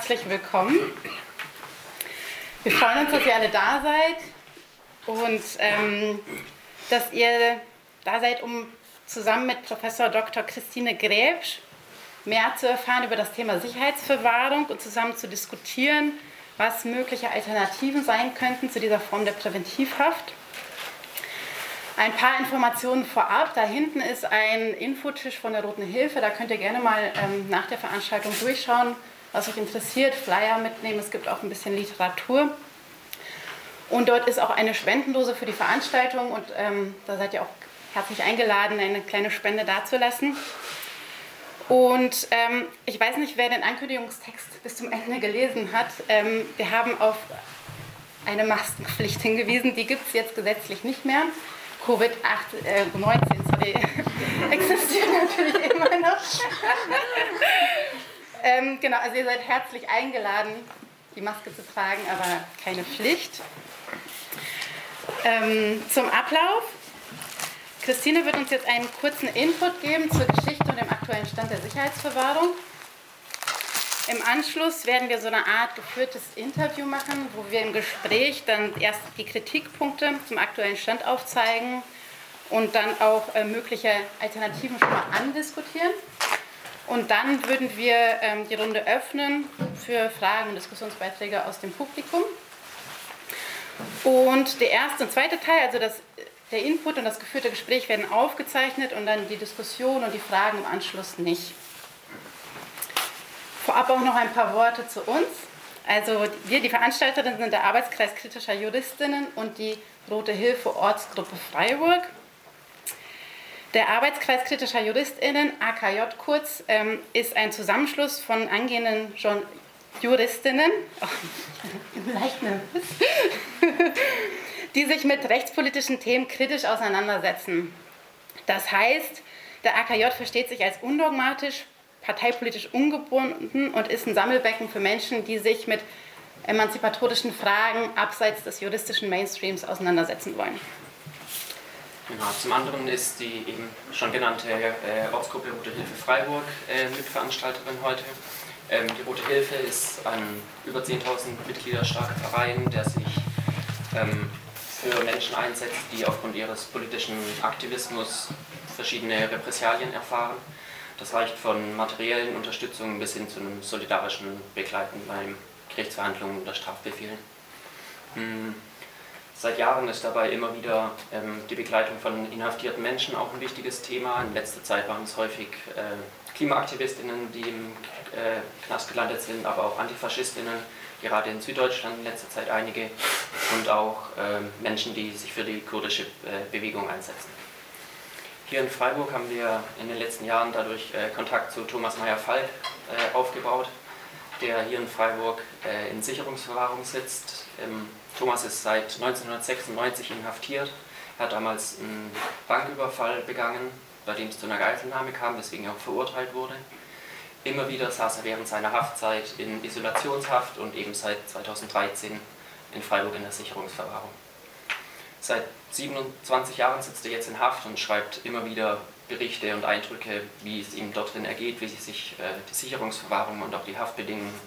herzlich willkommen. Wir freuen uns, dass ihr alle da seid und ähm, dass ihr da seid, um zusammen mit Professor Dr. Christine Gräbsch mehr zu erfahren über das Thema Sicherheitsverwahrung und zusammen zu diskutieren, was mögliche Alternativen sein könnten zu dieser Form der Präventivhaft. Ein paar Informationen vorab. Da hinten ist ein Infotisch von der Roten Hilfe. Da könnt ihr gerne mal ähm, nach der Veranstaltung durchschauen, was euch interessiert. Flyer mitnehmen. Es gibt auch ein bisschen Literatur. Und dort ist auch eine Spendendose für die Veranstaltung. Und ähm, da seid ihr auch herzlich eingeladen, eine kleine Spende dazulassen. Und ähm, ich weiß nicht, wer den Ankündigungstext bis zum Ende gelesen hat. Ähm, wir haben auf eine Maskenpflicht hingewiesen. Die gibt es jetzt gesetzlich nicht mehr. Covid-19 äh, existiert natürlich immer noch. Ähm, genau, also ihr seid herzlich eingeladen, die Maske zu tragen, aber keine Pflicht. Ähm, zum Ablauf. Christine wird uns jetzt einen kurzen Input geben zur Geschichte und dem aktuellen Stand der Sicherheitsverwahrung. Im Anschluss werden wir so eine Art geführtes Interview machen, wo wir im Gespräch dann erst die Kritikpunkte zum aktuellen Stand aufzeigen und dann auch äh, mögliche Alternativen schon mal andiskutieren. Und dann würden wir ähm, die Runde öffnen für Fragen und Diskussionsbeiträge aus dem Publikum. Und der erste und zweite Teil, also das, der Input und das geführte Gespräch werden aufgezeichnet und dann die Diskussion und die Fragen im Anschluss nicht. Vorab auch noch ein paar Worte zu uns. Also wir, die Veranstalterinnen, sind der Arbeitskreis kritischer Juristinnen und die Rote Hilfe Ortsgruppe Freiburg. Der Arbeitskreis kritischer JuristInnen, AKJ kurz, ähm, ist ein Zusammenschluss von angehenden Juristinnen, leicht nervös, die sich mit rechtspolitischen Themen kritisch auseinandersetzen. Das heißt, der AKJ versteht sich als undogmatisch, parteipolitisch ungebunden und ist ein Sammelbecken für Menschen, die sich mit emanzipatorischen Fragen abseits des juristischen Mainstreams auseinandersetzen wollen. Genau, zum anderen ist die eben schon genannte äh, Ortsgruppe Rote Hilfe Freiburg äh, Mitveranstalterin heute. Ähm, die Rote Hilfe ist ein über 10.000 Mitglieder starker Verein, der sich ähm, für Menschen einsetzt, die aufgrund ihres politischen Aktivismus verschiedene Repressalien erfahren. Das reicht von materiellen Unterstützungen bis hin zu einem solidarischen Begleiten bei Gerichtsverhandlungen oder Strafbefehlen. Hm. Seit Jahren ist dabei immer wieder ähm, die Begleitung von inhaftierten Menschen auch ein wichtiges Thema. In letzter Zeit waren es häufig äh, Klimaaktivistinnen, die im äh, Knast gelandet sind, aber auch Antifaschistinnen, gerade in Süddeutschland in letzter Zeit einige, und auch äh, Menschen, die sich für die kurdische äh, Bewegung einsetzen. Hier in Freiburg haben wir in den letzten Jahren dadurch äh, Kontakt zu Thomas Meyer-Falk äh, aufgebaut, der hier in Freiburg in Sicherungsverwahrung sitzt. Ähm, Thomas ist seit 1996 inhaftiert. Er hat damals einen Banküberfall begangen, bei dem es zu einer Geiselnahme kam, weswegen er auch verurteilt wurde. Immer wieder saß er während seiner Haftzeit in Isolationshaft und eben seit 2013 in Freiburg in der Sicherungsverwahrung. Seit 27 Jahren sitzt er jetzt in Haft und schreibt immer wieder Berichte und Eindrücke, wie es ihm dort drin ergeht, wie sich äh, die Sicherungsverwahrung und auch die Haftbedingungen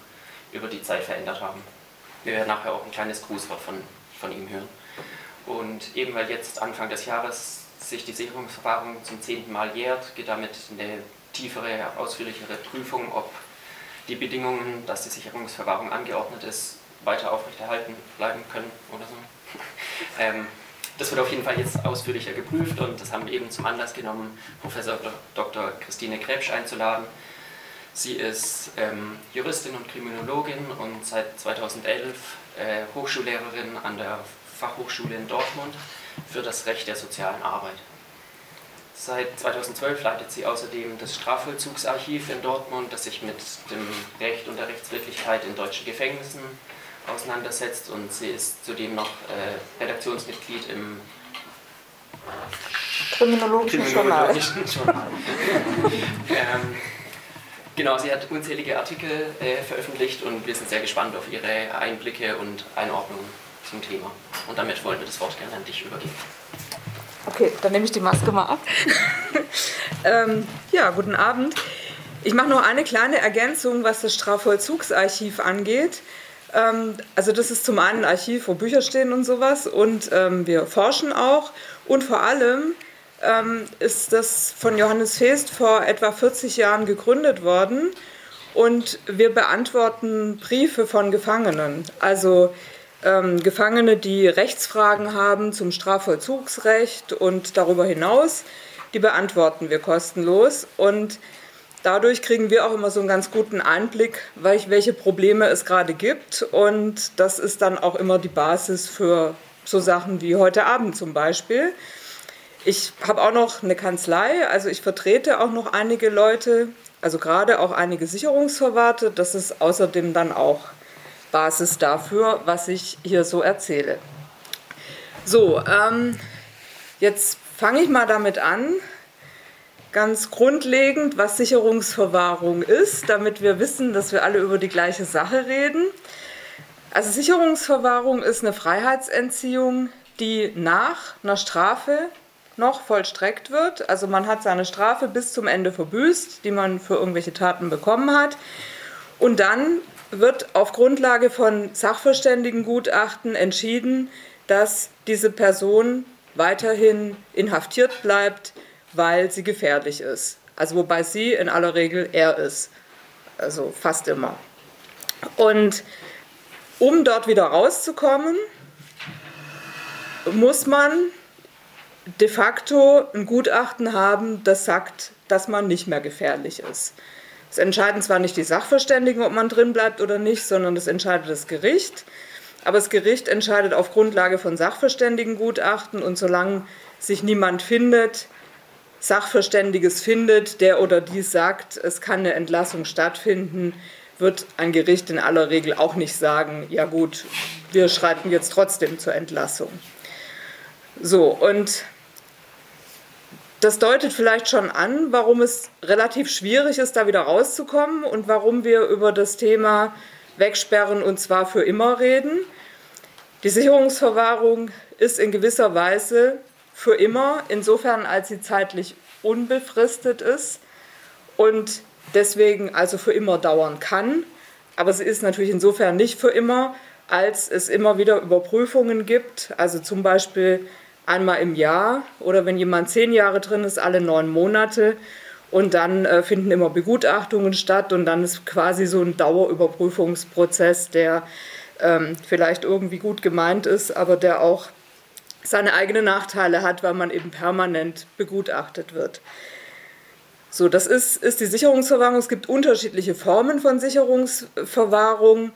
über die Zeit verändert haben. Wir werden nachher auch ein kleines Grußwort von, von ihm hören. Und eben weil jetzt Anfang des Jahres sich die Sicherungsverwahrung zum zehnten Mal jährt, geht damit eine tiefere, ausführlichere Prüfung, ob die Bedingungen, dass die Sicherungsverwahrung angeordnet ist, weiter aufrechterhalten bleiben können oder so. ähm, das wird auf jeden Fall jetzt ausführlicher geprüft und das haben wir eben zum Anlass genommen, Professor Dr. Christine Krebsch einzuladen. Sie ist ähm, Juristin und Kriminologin und seit 2011 äh, Hochschullehrerin an der Fachhochschule in Dortmund für das Recht der sozialen Arbeit. Seit 2012 leitet sie außerdem das Strafvollzugsarchiv in Dortmund, das sich mit dem Recht und der Rechtswirklichkeit in deutschen Gefängnissen auseinandersetzt und sie ist zudem noch äh, Redaktionsmitglied im Kriminologischen, Kriminologischen Journal. ähm, genau, sie hat unzählige Artikel äh, veröffentlicht und wir sind sehr gespannt auf ihre Einblicke und Einordnungen zum Thema. Und damit wollen wir das Wort gerne an dich übergeben. Okay, dann nehme ich die Maske mal ab. ähm, ja, guten Abend. Ich mache noch eine kleine Ergänzung, was das Strafvollzugsarchiv angeht. Ähm, also das ist zum einen ein Archiv, wo Bücher stehen und sowas und ähm, wir forschen auch und vor allem ähm, ist das von Johannes Feest vor etwa 40 Jahren gegründet worden und wir beantworten Briefe von Gefangenen, also Gefangene, die Rechtsfragen haben zum Strafvollzugsrecht und darüber hinaus, die beantworten wir kostenlos und dadurch kriegen wir auch immer so einen ganz guten Einblick, welche Probleme es gerade gibt. Und das ist dann auch immer die Basis für so Sachen wie heute Abend zum Beispiel. Ich habe auch noch eine Kanzlei, also ich vertrete auch noch einige Leute, also gerade auch einige Sicherungsverwahrte. Das ist außerdem dann auch Basis dafür, was ich hier so erzähle. So, ähm, jetzt fange ich mal damit an, ganz grundlegend, was Sicherungsverwahrung ist, damit wir wissen, dass wir alle über die gleiche Sache reden. Also Sicherungsverwahrung ist eine Freiheitsentziehung, die nach einer Strafe noch vollstreckt wird. Also man hat seine Strafe bis zum Ende verbüßt, die man für irgendwelche Taten bekommen hat. Und dann wird auf Grundlage von Sachverständigengutachten entschieden, dass diese Person weiterhin inhaftiert bleibt, weil sie gefährlich ist. Also wobei sie in aller Regel er ist. Also fast immer. Und um dort wieder rauszukommen, muss man de facto ein Gutachten haben, das sagt, dass man nicht mehr gefährlich ist. Es entscheiden zwar nicht die Sachverständigen, ob man drin bleibt oder nicht, sondern das entscheidet das Gericht. Aber das Gericht entscheidet auf Grundlage von Sachverständigengutachten und solange sich niemand findet, Sachverständiges findet, der oder die sagt, es kann eine Entlassung stattfinden, wird ein Gericht in aller Regel auch nicht sagen, ja gut, wir schreiten jetzt trotzdem zur Entlassung. So, und das deutet vielleicht schon an, warum es relativ schwierig ist, da wieder rauszukommen und warum wir über das Thema Wegsperren und zwar für immer reden. Die Sicherungsverwahrung ist in gewisser Weise für immer, insofern als sie zeitlich unbefristet ist und deswegen also für immer dauern kann. Aber sie ist natürlich insofern nicht für immer, als es immer wieder Überprüfungen gibt, also zum Beispiel einmal im Jahr oder wenn jemand zehn Jahre drin ist, alle neun Monate. Und dann äh, finden immer Begutachtungen statt und dann ist quasi so ein Dauerüberprüfungsprozess, der ähm, vielleicht irgendwie gut gemeint ist, aber der auch seine eigenen Nachteile hat, weil man eben permanent begutachtet wird. So, das ist, ist die Sicherungsverwahrung. Es gibt unterschiedliche Formen von Sicherungsverwahrung,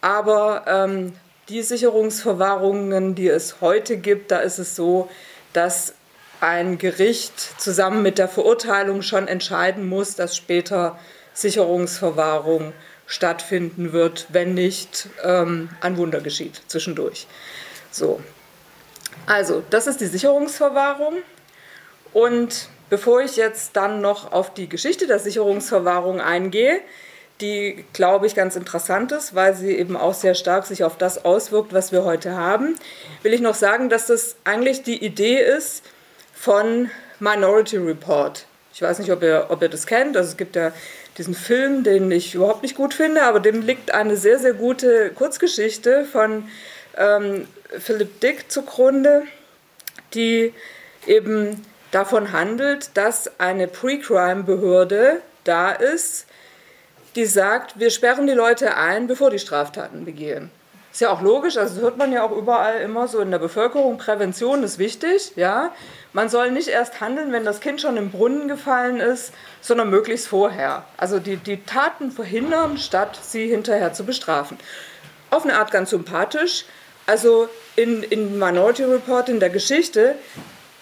aber ähm, die Sicherungsverwahrungen, die es heute gibt, da ist es so, dass ein Gericht zusammen mit der Verurteilung schon entscheiden muss, dass später Sicherungsverwahrung stattfinden wird, wenn nicht ähm, ein Wunder geschieht zwischendurch. So, also, das ist die Sicherungsverwahrung. Und bevor ich jetzt dann noch auf die Geschichte der Sicherungsverwahrung eingehe, die, glaube ich, ganz interessant ist, weil sie eben auch sehr stark sich auf das auswirkt, was wir heute haben, will ich noch sagen, dass das eigentlich die Idee ist von Minority Report. Ich weiß nicht, ob ihr, ob ihr das kennt. Also es gibt ja diesen Film, den ich überhaupt nicht gut finde, aber dem liegt eine sehr, sehr gute Kurzgeschichte von ähm, Philip Dick zugrunde, die eben davon handelt, dass eine Pre-Crime-Behörde da ist, die sagt, wir sperren die Leute ein, bevor die Straftaten begehen. Ist ja auch logisch, also das hört man ja auch überall immer so in der Bevölkerung, Prävention ist wichtig, ja. Man soll nicht erst handeln, wenn das Kind schon im Brunnen gefallen ist, sondern möglichst vorher. Also die, die Taten verhindern, statt sie hinterher zu bestrafen. Auf eine Art ganz sympathisch, also in, in Minority Report, in der Geschichte,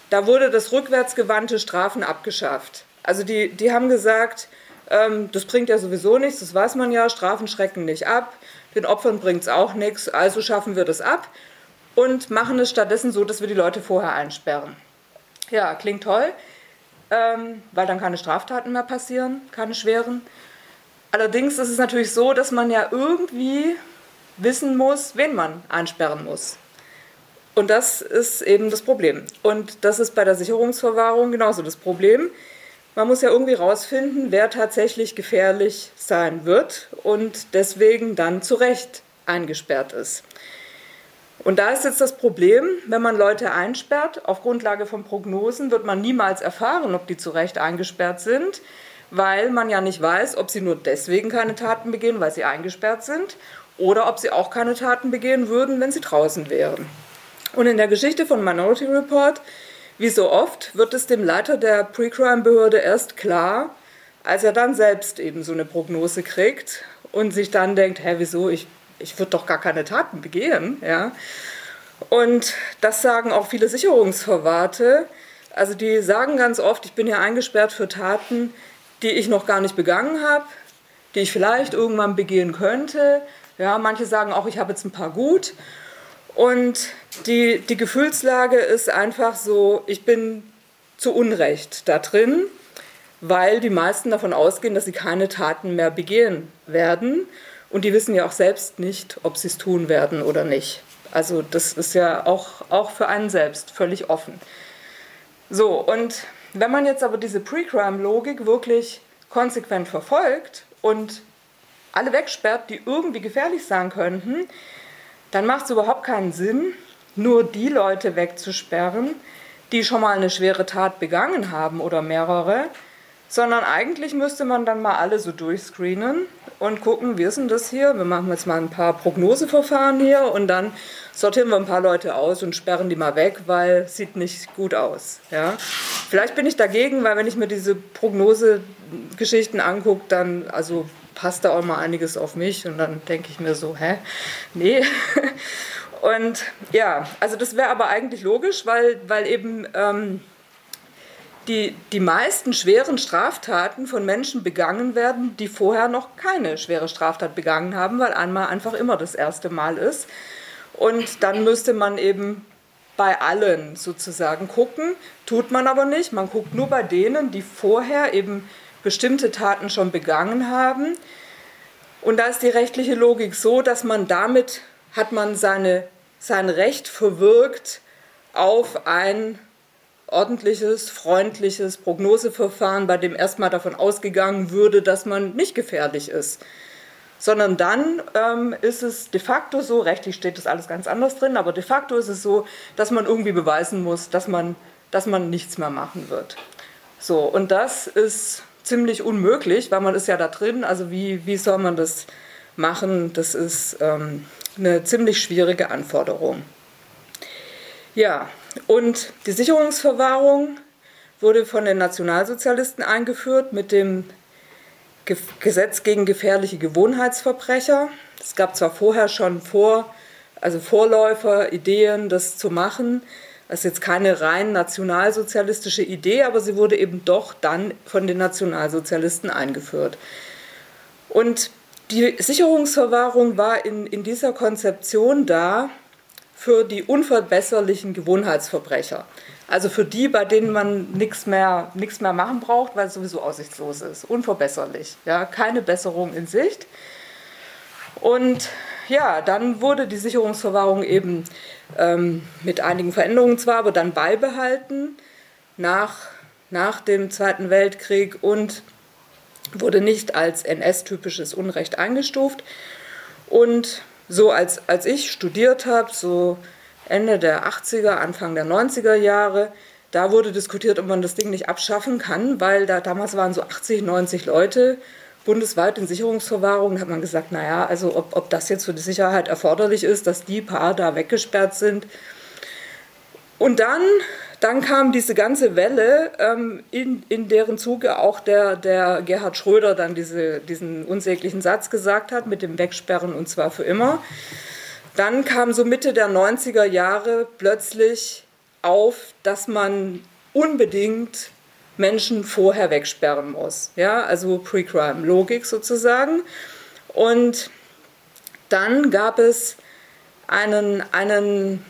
da wurde das rückwärtsgewandte Strafen abgeschafft. Also die, die haben gesagt, ähm, das bringt ja sowieso nichts, das weiß man ja, Strafen schrecken nicht ab, den Opfern bringt es auch nichts, also schaffen wir das ab und machen es stattdessen so, dass wir die Leute vorher einsperren. Ja, klingt toll, ähm, weil dann keine Straftaten mehr passieren, keine schweren. Allerdings ist es natürlich so, dass man ja irgendwie wissen muss, wen man einsperren muss. Und das ist eben das Problem. Und das ist bei der Sicherungsverwahrung genauso das Problem. Man muss ja irgendwie rausfinden, wer tatsächlich gefährlich sein wird und deswegen dann zu Recht eingesperrt ist. Und da ist jetzt das Problem, wenn man Leute einsperrt, auf Grundlage von Prognosen wird man niemals erfahren, ob die zu Recht eingesperrt sind, weil man ja nicht weiß, ob sie nur deswegen keine Taten begehen, weil sie eingesperrt sind, oder ob sie auch keine Taten begehen würden, wenn sie draußen wären. Und in der Geschichte von Minority Report, wie so oft, wird es dem Leiter der Pre-Crime-Behörde erst klar, als er dann selbst eben so eine Prognose kriegt und sich dann denkt, hä, wieso, ich ich würde doch gar keine Taten begehen. Ja? Und das sagen auch viele Sicherungsverwahrte. Also die sagen ganz oft, ich bin hier eingesperrt für Taten, die ich noch gar nicht begangen habe, die ich vielleicht irgendwann begehen könnte. Ja, manche sagen auch, ich habe jetzt ein paar gut. Und die, die Gefühlslage ist einfach so, ich bin zu Unrecht da drin, weil die meisten davon ausgehen, dass sie keine Taten mehr begehen werden. Und die wissen ja auch selbst nicht, ob sie es tun werden oder nicht. Also das ist ja auch, auch für einen selbst völlig offen. So, und wenn man jetzt aber diese Pre-Crime-Logik wirklich konsequent verfolgt und alle wegsperrt, die irgendwie gefährlich sein könnten, dann macht es überhaupt keinen Sinn, nur die Leute wegzusperren, die schon mal eine schwere Tat begangen haben oder mehrere, sondern eigentlich müsste man dann mal alle so durchscreenen und gucken, wie ist denn das hier? Wir machen jetzt mal ein paar Prognoseverfahren hier und dann sortieren wir ein paar Leute aus und sperren die mal weg, weil sieht nicht gut aus. Ja? Vielleicht bin ich dagegen, weil wenn ich mir diese Prognosegeschichten angucke, dann also passt da auch mal einiges auf mich und dann denke ich mir so, hä? Nee. Und ja, also das wäre aber eigentlich logisch, weil, weil eben ähm, die, die meisten schweren Straftaten von Menschen begangen werden, die vorher noch keine schwere Straftat begangen haben, weil einmal einfach immer das erste Mal ist. Und dann müsste man eben bei allen sozusagen gucken, tut man aber nicht. Man guckt nur bei denen, die vorher eben bestimmte Taten schon begangen haben. Und da ist die rechtliche Logik so, dass man damit hat man seine, sein Recht verwirkt auf ein ordentliches, freundliches Prognoseverfahren, bei dem erstmal davon ausgegangen würde, dass man nicht gefährlich ist. Sondern dann ähm, ist es de facto so, rechtlich steht das alles ganz anders drin, aber de facto ist es so, dass man irgendwie beweisen muss, dass man, dass man nichts mehr machen wird. So, und das ist ziemlich unmöglich, weil man ist ja da drin, also wie, wie soll man das machen? Das ist ähm, eine ziemlich schwierige Anforderung. Ja, und die Sicherungsverwahrung wurde von den Nationalsozialisten eingeführt mit dem Gesetz gegen gefährliche Gewohnheitsverbrecher. Es gab zwar vorher schon vor, also Vorläufer, Ideen, das zu machen. Das ist jetzt keine rein nationalsozialistische Idee, aber sie wurde eben doch dann von den Nationalsozialisten eingeführt. Und die Sicherungsverwahrung war in, in dieser Konzeption da, für die unverbesserlichen Gewohnheitsverbrecher. Also für die, bei denen man nichts mehr, mehr machen braucht, weil es sowieso aussichtslos ist. Unverbesserlich. Ja, keine Besserung in Sicht. Und ja, dann wurde die Sicherungsverwahrung eben ähm, mit einigen Veränderungen zwar, aber dann beibehalten nach, nach dem Zweiten Weltkrieg und wurde nicht als NS-typisches Unrecht eingestuft. Und so als, als ich studiert habe, so Ende der 80er, Anfang der 90er Jahre, da wurde diskutiert, ob man das Ding nicht abschaffen kann, weil da damals waren so 80, 90 Leute bundesweit in Sicherungsverwahrung. Hat man gesagt, naja, also ob, ob das jetzt für die Sicherheit erforderlich ist, dass die paar da weggesperrt sind. Und dann dann kam diese ganze Welle, ähm, in, in deren Zuge auch der, der Gerhard Schröder dann diese, diesen unsäglichen Satz gesagt hat mit dem Wegsperren und zwar für immer. Dann kam so Mitte der 90er Jahre plötzlich auf, dass man unbedingt Menschen vorher wegsperren muss. Ja, also Pre-Crime-Logik sozusagen. Und dann gab es einen, einen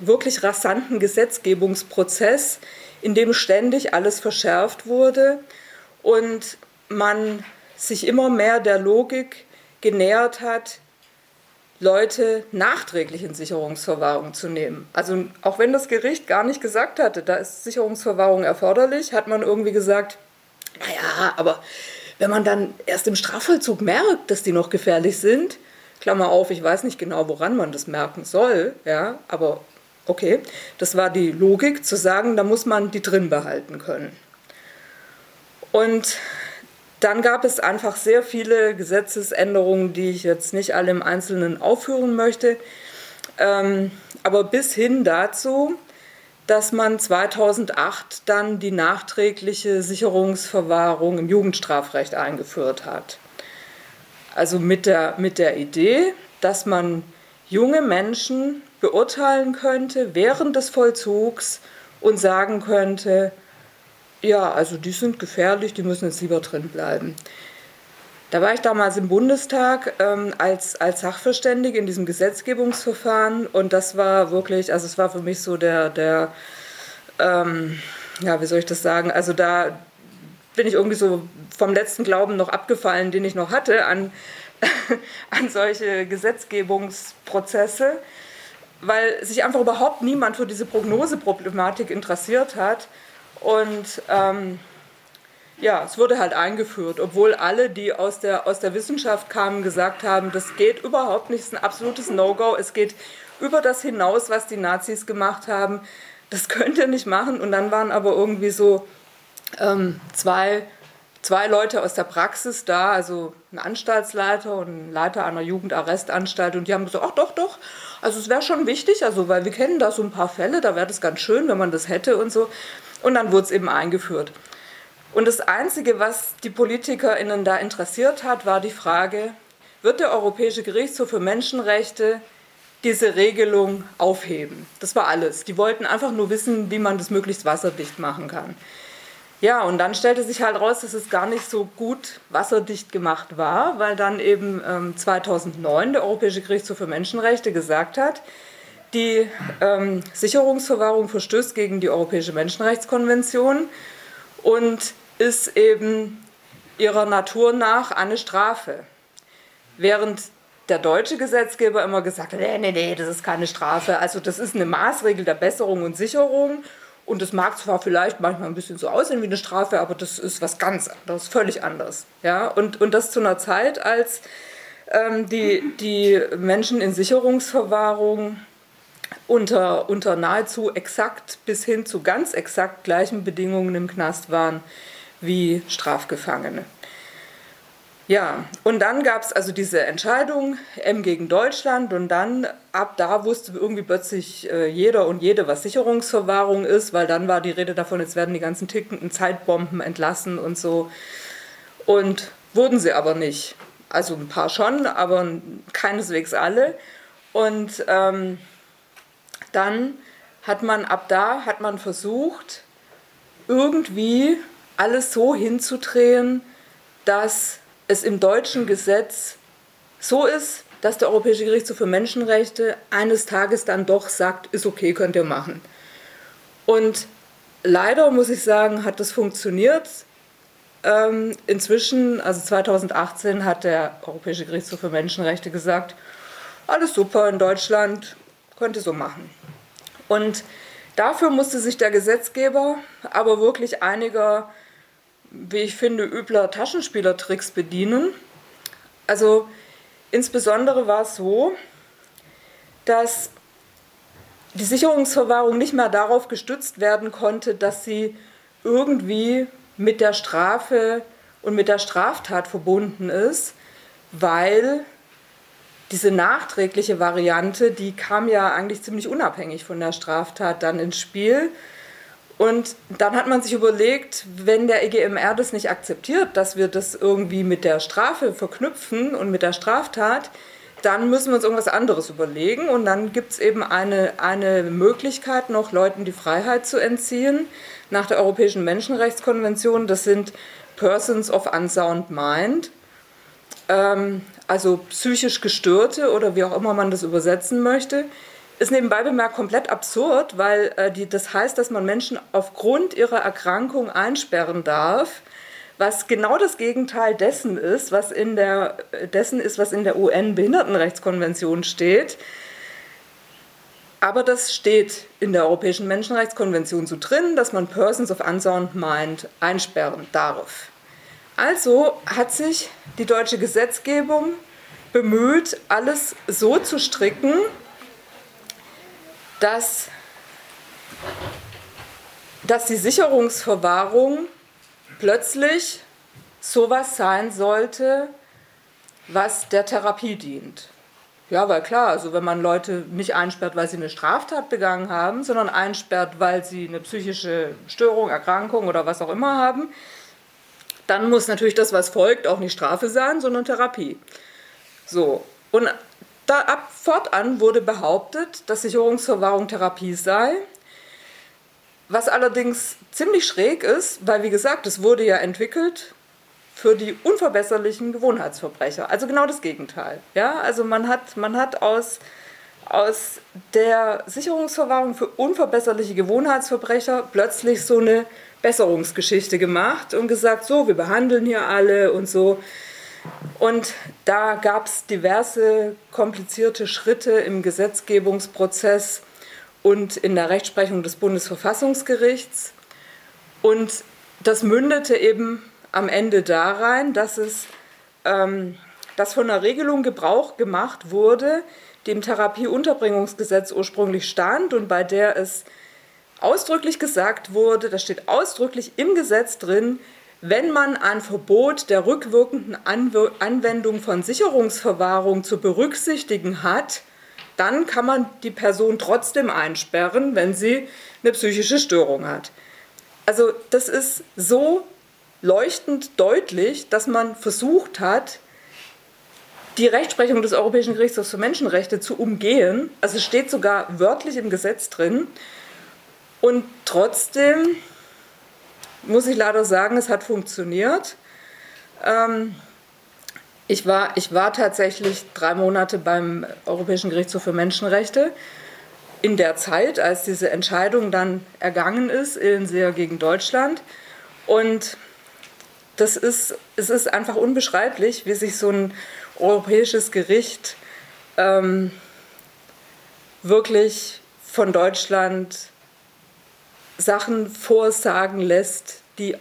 wirklich rasanten Gesetzgebungsprozess, in dem ständig alles verschärft wurde und man sich immer mehr der Logik genähert hat, Leute nachträglich in Sicherungsverwahrung zu nehmen. Also auch wenn das Gericht gar nicht gesagt hatte, da ist Sicherungsverwahrung erforderlich, hat man irgendwie gesagt, Naja, aber wenn man dann erst im Strafvollzug merkt, dass die noch gefährlich sind, Klammer auf, ich weiß nicht genau, woran man das merken soll, ja, aber okay, das war die Logik zu sagen, da muss man die drin behalten können. Und dann gab es einfach sehr viele Gesetzesänderungen, die ich jetzt nicht alle im Einzelnen aufführen möchte, ähm, aber bis hin dazu, dass man 2008 dann die nachträgliche Sicherungsverwahrung im Jugendstrafrecht eingeführt hat. Also mit der, mit der Idee, dass man junge Menschen beurteilen könnte während des Vollzugs und sagen könnte, ja, also die sind gefährlich, die müssen jetzt lieber drin bleiben. Da war ich damals im Bundestag ähm, als, als Sachverständige in diesem Gesetzgebungsverfahren und das war wirklich, also es war für mich so der, der ähm, ja, wie soll ich das sagen, also da bin ich irgendwie so vom letzten Glauben noch abgefallen, den ich noch hatte an, an solche Gesetzgebungsprozesse, weil sich einfach überhaupt niemand für diese Prognoseproblematik interessiert hat und ähm, ja, es wurde halt eingeführt, obwohl alle, die aus der, aus der Wissenschaft kamen, gesagt haben, das geht überhaupt nicht, es ist ein absolutes No-Go, es geht über das hinaus, was die Nazis gemacht haben, das könnt ihr nicht machen. Und dann waren aber irgendwie so ähm, zwei, zwei Leute aus der Praxis da, also ein Anstaltsleiter und ein Leiter einer Jugendarrestanstalt, und die haben gesagt, ach doch, doch, also es wäre schon wichtig, also weil wir kennen da so ein paar Fälle, da wäre das ganz schön, wenn man das hätte und so. Und dann wurde es eben eingeführt. Und das Einzige, was die PolitikerInnen da interessiert hat, war die Frage, wird der Europäische Gerichtshof für Menschenrechte diese Regelung aufheben? Das war alles. Die wollten einfach nur wissen, wie man das möglichst wasserdicht machen kann. Ja, und dann stellte sich halt raus, dass es gar nicht so gut wasserdicht gemacht war, weil dann eben ähm, 2009 der Europäische Gerichtshof für Menschenrechte gesagt hat, die ähm, Sicherungsverwahrung verstößt gegen die Europäische Menschenrechtskonvention und ist eben ihrer Natur nach eine Strafe. Während der deutsche Gesetzgeber immer gesagt hat, nee, nee, nee, das ist keine Strafe. Also das ist eine Maßregel der Besserung und Sicherung. Und das mag zwar vielleicht manchmal ein bisschen so aussehen wie eine Strafe, aber das ist was ganz anderes, völlig anders. Ja? Und, und das zu einer Zeit, als ähm, die, die Menschen in Sicherungsverwahrung unter, unter nahezu exakt bis hin zu ganz exakt gleichen Bedingungen im Knast waren wie Strafgefangene. Ja, und dann gab es also diese Entscheidung M gegen Deutschland und dann ab da wusste irgendwie plötzlich äh, jeder und jede, was Sicherungsverwahrung ist, weil dann war die Rede davon, jetzt werden die ganzen tickenden Zeitbomben entlassen und so. Und wurden sie aber nicht. Also ein paar schon, aber keineswegs alle. Und ähm, dann hat man ab da hat man versucht, irgendwie alles so hinzudrehen, dass es im deutschen Gesetz so ist, dass der Europäische Gerichtshof für Menschenrechte eines Tages dann doch sagt, ist okay, könnt ihr machen. Und leider muss ich sagen, hat das funktioniert. Ähm, inzwischen, also 2018, hat der Europäische Gerichtshof für Menschenrechte gesagt, alles super in Deutschland, könnt ihr so machen. Und dafür musste sich der Gesetzgeber aber wirklich einiger wie ich finde, übler Taschenspielertricks bedienen. Also insbesondere war es so, dass die Sicherungsverwahrung nicht mehr darauf gestützt werden konnte, dass sie irgendwie mit der Strafe und mit der Straftat verbunden ist, weil diese nachträgliche Variante, die kam ja eigentlich ziemlich unabhängig von der Straftat dann ins Spiel. Und dann hat man sich überlegt, wenn der EGMR das nicht akzeptiert, dass wir das irgendwie mit der Strafe verknüpfen und mit der Straftat, dann müssen wir uns irgendwas anderes überlegen. Und dann gibt es eben eine, eine Möglichkeit, noch Leuten die Freiheit zu entziehen nach der Europäischen Menschenrechtskonvention. Das sind Persons of Unsound Mind, ähm, also psychisch Gestörte oder wie auch immer man das übersetzen möchte ist nebenbei bemerkt komplett absurd, weil äh, die, das heißt, dass man Menschen aufgrund ihrer Erkrankung einsperren darf, was genau das Gegenteil dessen ist, was in der, dessen ist, was in der UN-Behindertenrechtskonvention steht. aber das steht in der Europäischen Menschenrechtskonvention so drin, dass man Persons of Unsound Mind einsperren darf. Also hat sich die deutsche Gesetzgebung bemüht, alles so zu stricken, dass, dass die Sicherungsverwahrung plötzlich sowas sein sollte, was der Therapie dient. Ja, weil klar, also wenn man Leute nicht einsperrt, weil sie eine Straftat begangen haben, sondern einsperrt, weil sie eine psychische Störung, Erkrankung oder was auch immer haben, dann muss natürlich das, was folgt, auch nicht Strafe sein, sondern Therapie. So, und da ab fortan wurde behauptet, dass Sicherungsverwahrung Therapie sei, was allerdings ziemlich schräg ist, weil wie gesagt, es wurde ja entwickelt für die unverbesserlichen Gewohnheitsverbrecher. Also genau das Gegenteil. Ja, also man hat, man hat aus, aus der Sicherungsverwahrung für unverbesserliche Gewohnheitsverbrecher plötzlich so eine Besserungsgeschichte gemacht und gesagt, so, wir behandeln hier alle und so. Und da gab es diverse komplizierte Schritte im Gesetzgebungsprozess und in der Rechtsprechung des Bundesverfassungsgerichts. Und das mündete eben am Ende darein, dass es ähm, dass von einer Regelung Gebrauch gemacht wurde, die im Therapieunterbringungsgesetz ursprünglich stand und bei der es ausdrücklich gesagt wurde, da steht ausdrücklich im Gesetz drin, wenn man ein Verbot der rückwirkenden Anwendung von Sicherungsverwahrung zu berücksichtigen hat, dann kann man die Person trotzdem einsperren, wenn sie eine psychische Störung hat. Also das ist so leuchtend deutlich, dass man versucht hat, die Rechtsprechung des Europäischen Gerichtshofs für Menschenrechte zu umgehen. Also es steht sogar wörtlich im Gesetz drin. Und trotzdem muss ich leider sagen, es hat funktioniert. Ähm, ich, war, ich war tatsächlich drei Monate beim Europäischen Gerichtshof für Menschenrechte. In der Zeit, als diese Entscheidung dann ergangen ist, Illenseer gegen Deutschland. Und das ist, es ist einfach unbeschreiblich, wie sich so ein europäisches Gericht ähm, wirklich von Deutschland Sachen vorsagen lässt, die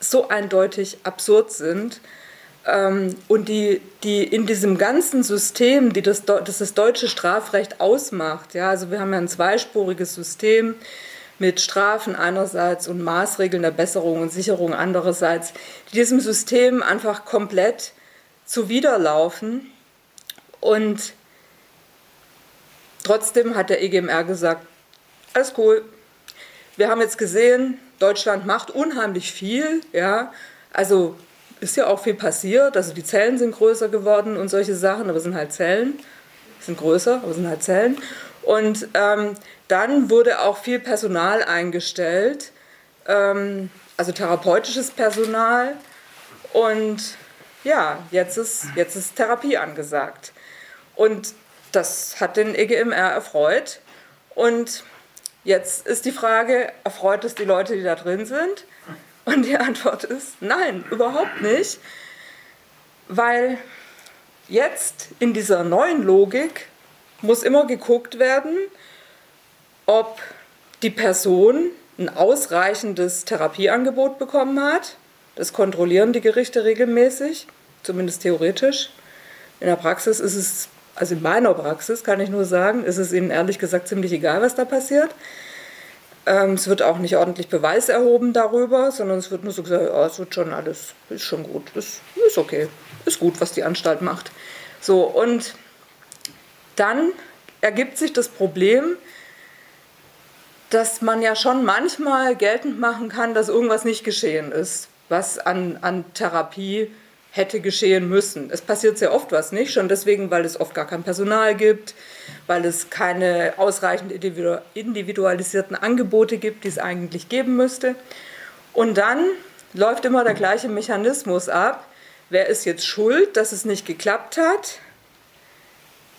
so eindeutig absurd sind ähm, und die, die in diesem ganzen System, die das, das, das deutsche Strafrecht ausmacht, ja, also wir haben ja ein zweispuriges System, mit Strafen einerseits und Maßregeln der Besserung und Sicherung andererseits, die diesem System einfach komplett zuwiderlaufen. Und trotzdem hat der EGMR gesagt, alles cool. Wir haben jetzt gesehen, Deutschland macht unheimlich viel, ja, also ist ja auch viel passiert, also die Zellen sind größer geworden und solche Sachen, aber sind halt Zellen, sind größer, aber sind halt Zellen. Und ähm, dann wurde auch viel Personal eingestellt, ähm, also therapeutisches Personal. Und ja, jetzt ist, jetzt ist Therapie angesagt. Und das hat den EGMR erfreut. Und jetzt ist die Frage, erfreut es die Leute, die da drin sind? Und die Antwort ist nein, überhaupt nicht. Weil jetzt in dieser neuen Logik muss immer geguckt werden, ob die Person ein ausreichendes Therapieangebot bekommen hat. Das kontrollieren die Gerichte regelmäßig, zumindest theoretisch. In der Praxis ist es, also in meiner Praxis kann ich nur sagen, ist es ihnen ehrlich gesagt ziemlich egal, was da passiert. Ähm, es wird auch nicht ordentlich Beweis erhoben darüber, sondern es wird nur so gesagt, oh, es wird schon alles, ist schon gut, ist, ist okay, ist gut, was die Anstalt macht. So, und dann ergibt sich das Problem, dass man ja schon manchmal geltend machen kann, dass irgendwas nicht geschehen ist, was an, an Therapie hätte geschehen müssen. Es passiert sehr oft was nicht, schon deswegen, weil es oft gar kein Personal gibt, weil es keine ausreichend individualisierten Angebote gibt, die es eigentlich geben müsste. Und dann läuft immer der gleiche Mechanismus ab. Wer ist jetzt schuld, dass es nicht geklappt hat?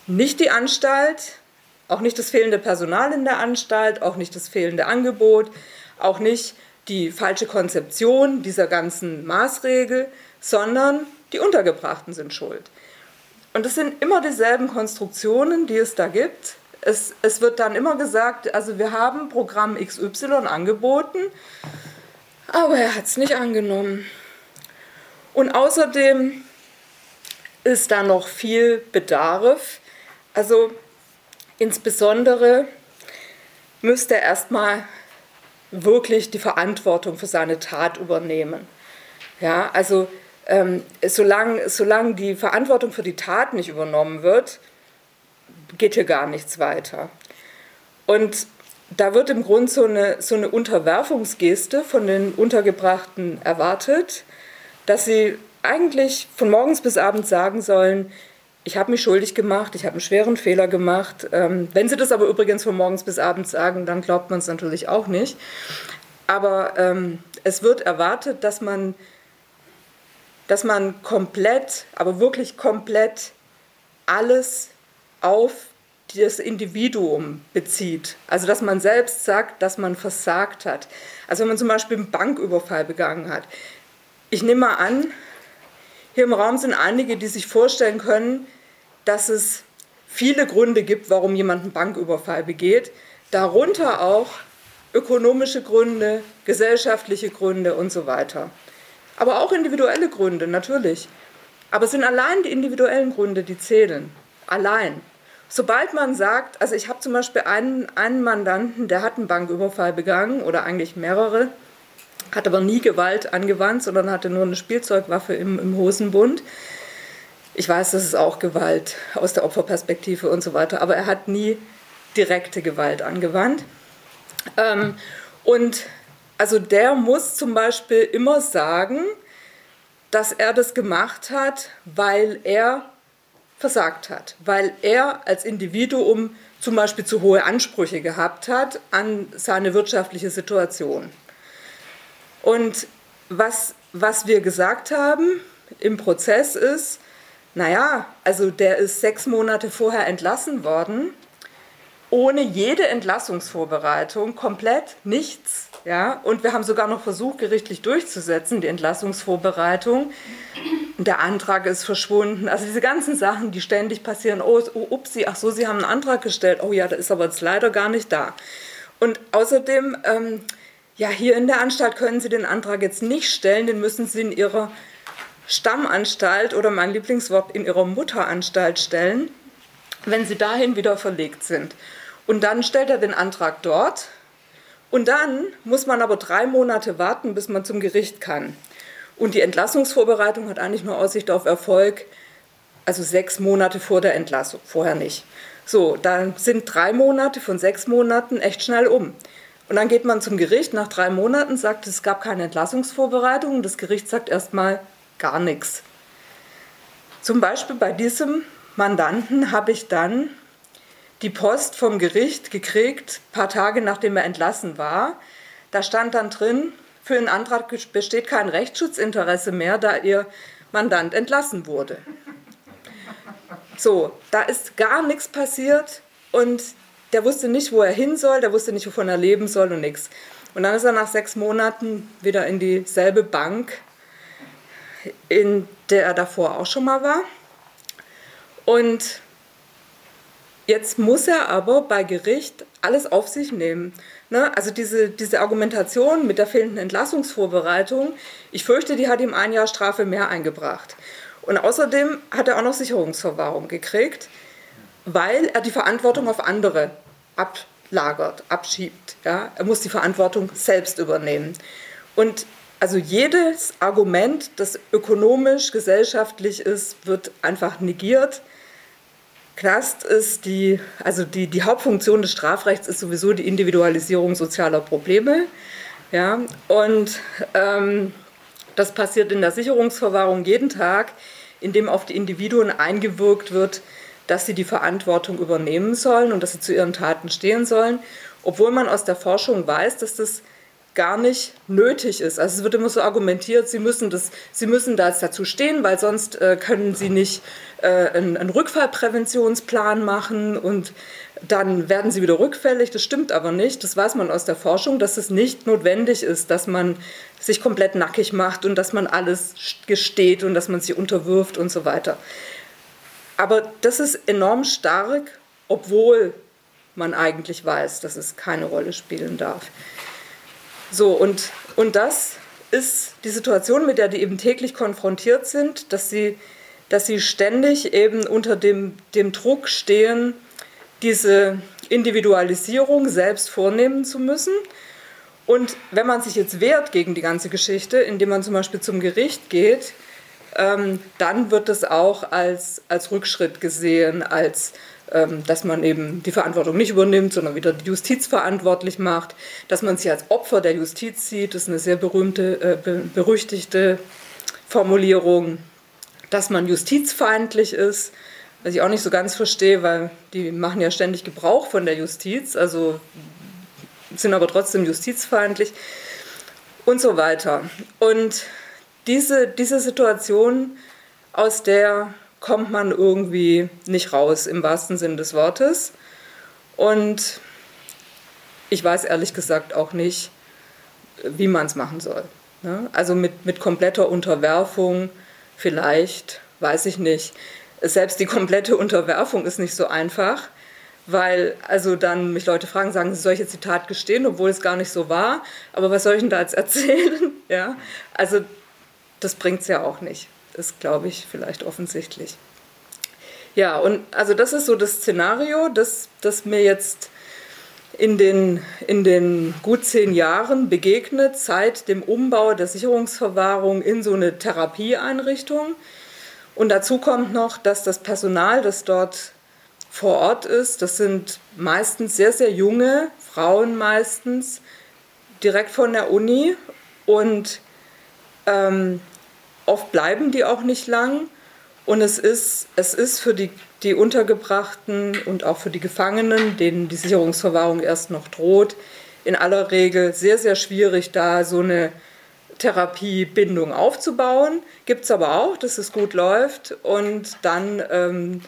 Nicht die Anstalt, auch nicht das fehlende Personal in der Anstalt, auch nicht das fehlende Angebot, auch nicht die falsche Konzeption dieser ganzen Maßregel, sondern die Untergebrachten sind schuld. Und es sind immer dieselben Konstruktionen, die es da gibt. Es, es wird dann immer gesagt, also wir haben Programm XY angeboten, aber er hat es nicht angenommen. Und außerdem ist da noch viel Bedarf. Also insbesondere müsste er erstmal wirklich die Verantwortung für seine Tat übernehmen. Ja, also ähm, solange, solange die Verantwortung für die Tat nicht übernommen wird, geht hier gar nichts weiter. Und da wird im Grunde so eine, so eine Unterwerfungsgeste von den Untergebrachten erwartet, dass sie eigentlich von morgens bis abends sagen sollen, ich habe mich schuldig gemacht, ich habe einen schweren Fehler gemacht. Ähm, wenn sie das aber übrigens von morgens bis abends sagen, dann glaubt man es natürlich auch nicht. Aber ähm, es wird erwartet, dass man, dass man komplett, aber wirklich komplett alles auf das Individuum bezieht. Also dass man selbst sagt, dass man versagt hat. Also wenn man zum Beispiel einen Banküberfall begangen hat. Ich nehme mal an, hier im Raum sind einige, die sich vorstellen können, dass es viele Gründe gibt, warum jemand einen Banküberfall begeht. Darunter auch ökonomische Gründe, gesellschaftliche Gründe und so weiter. Aber auch individuelle Gründe, natürlich. Aber es sind allein die individuellen Gründe, die zählen. Allein. Sobald man sagt, also ich habe zum Beispiel einen, einen Mandanten, der hat einen Banküberfall begangen oder eigentlich mehrere, hat aber nie Gewalt angewandt, sondern hatte nur eine Spielzeugwaffe im, im Hosenbund. Ich weiß, das ist auch Gewalt aus der Opferperspektive und so weiter, aber er hat nie direkte Gewalt angewandt. Ähm, und also der muss zum Beispiel immer sagen, dass er das gemacht hat, weil er versagt hat, weil er als Individuum zum Beispiel zu hohe Ansprüche gehabt hat an seine wirtschaftliche Situation. Und was, was wir gesagt haben im Prozess ist, naja, also der ist sechs Monate vorher entlassen worden, ohne jede Entlassungsvorbereitung, komplett nichts. Ja? Und wir haben sogar noch versucht, gerichtlich durchzusetzen, die Entlassungsvorbereitung. Der Antrag ist verschwunden. Also diese ganzen Sachen, die ständig passieren. Oh, oh upsi, ach so, Sie haben einen Antrag gestellt. Oh ja, der ist aber jetzt leider gar nicht da. Und außerdem ähm, ja, hier in der Anstalt können Sie den Antrag jetzt nicht stellen, den müssen Sie in Ihrer Stammanstalt oder mein Lieblingswort in Ihrer Mutteranstalt stellen, wenn Sie dahin wieder verlegt sind. Und dann stellt er den Antrag dort und dann muss man aber drei Monate warten, bis man zum Gericht kann. Und die Entlassungsvorbereitung hat eigentlich nur Aussicht auf Erfolg, also sechs Monate vor der Entlassung, vorher nicht. So, dann sind drei Monate von sechs Monaten echt schnell um. Und dann geht man zum Gericht nach drei Monaten, sagt, es gab keine Entlassungsvorbereitung. Das Gericht sagt erstmal gar nichts. Zum Beispiel bei diesem Mandanten habe ich dann die Post vom Gericht gekriegt, paar Tage nachdem er entlassen war. Da stand dann drin, für den Antrag besteht kein Rechtsschutzinteresse mehr, da ihr Mandant entlassen wurde. So, da ist gar nichts passiert und der wusste nicht, wo er hin soll, der wusste nicht, wovon er leben soll und nichts. Und dann ist er nach sechs Monaten wieder in dieselbe Bank, in der er davor auch schon mal war. Und jetzt muss er aber bei Gericht alles auf sich nehmen. Ne? Also diese, diese Argumentation mit der fehlenden Entlassungsvorbereitung, ich fürchte, die hat ihm ein Jahr Strafe mehr eingebracht. Und außerdem hat er auch noch Sicherungsverwahrung gekriegt weil er die Verantwortung auf andere ablagert, abschiebt. Ja? Er muss die Verantwortung selbst übernehmen. Und also jedes Argument, das ökonomisch, gesellschaftlich ist, wird einfach negiert. Knast ist die, also die, die Hauptfunktion des Strafrechts ist sowieso die Individualisierung sozialer Probleme. Ja? Und ähm, das passiert in der Sicherungsverwahrung jeden Tag, indem auf die Individuen eingewirkt wird, dass sie die Verantwortung übernehmen sollen und dass sie zu ihren Taten stehen sollen, obwohl man aus der Forschung weiß, dass das gar nicht nötig ist. Also es wird immer so argumentiert, sie müssen, das, sie müssen da dazu stehen, weil sonst äh, können sie nicht äh, einen, einen Rückfallpräventionsplan machen und dann werden sie wieder rückfällig. Das stimmt aber nicht. Das weiß man aus der Forschung, dass es nicht notwendig ist, dass man sich komplett nackig macht und dass man alles gesteht und dass man sich unterwirft und so weiter. Aber das ist enorm stark, obwohl man eigentlich weiß, dass es keine Rolle spielen darf. So, und, und das ist die Situation, mit der die eben täglich konfrontiert sind, dass sie, dass sie ständig eben unter dem, dem Druck stehen, diese Individualisierung selbst vornehmen zu müssen. Und wenn man sich jetzt wehrt gegen die ganze Geschichte, indem man zum Beispiel zum Gericht geht, ähm, dann wird das auch als, als Rückschritt gesehen, als dass man eben die Verantwortung nicht übernimmt, sondern wieder die Justiz verantwortlich macht, dass man sich als Opfer der Justiz sieht, das ist eine sehr berühmte, äh, berüchtigte Formulierung, dass man justizfeindlich ist, was ich auch nicht so ganz verstehe, weil die machen ja ständig Gebrauch von der Justiz, also sind aber trotzdem justizfeindlich und so weiter. Und diese, diese Situation, aus der kommt man irgendwie nicht raus, im wahrsten Sinne des Wortes. Und ich weiß ehrlich gesagt auch nicht, wie man es machen soll. Ne? Also mit, mit kompletter Unterwerfung vielleicht, weiß ich nicht. Selbst die komplette Unterwerfung ist nicht so einfach, weil also dann mich Leute fragen, sagen, soll ich jetzt die Tat gestehen, obwohl es gar nicht so war, aber was soll ich denn da jetzt erzählen? Ja? Also das bringt es ja auch nicht ist, glaube ich, vielleicht offensichtlich. Ja, und also das ist so das Szenario, das, das mir jetzt in den, in den gut zehn Jahren begegnet, seit dem Umbau der Sicherungsverwahrung in so eine Therapieeinrichtung. Und dazu kommt noch, dass das Personal, das dort vor Ort ist, das sind meistens sehr, sehr junge Frauen meistens, direkt von der Uni. Und ähm, oft bleiben die auch nicht lang. Und es ist, es ist für die, die Untergebrachten und auch für die Gefangenen, denen die Sicherungsverwahrung erst noch droht, in aller Regel sehr, sehr schwierig, da so eine Therapiebindung aufzubauen. Gibt es aber auch, dass es gut läuft. Und dann ähm,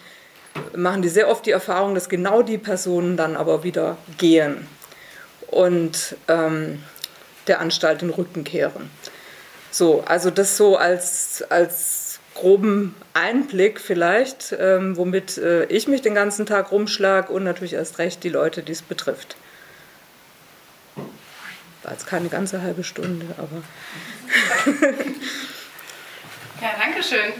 machen die sehr oft die Erfahrung, dass genau die Personen dann aber wieder gehen und ähm, der Anstalt den Rücken kehren. So, also das so als, als groben Einblick vielleicht, ähm, womit äh, ich mich den ganzen Tag rumschlag und natürlich erst recht die Leute, die es betrifft. War jetzt keine ganze halbe Stunde, aber. ja, danke schön.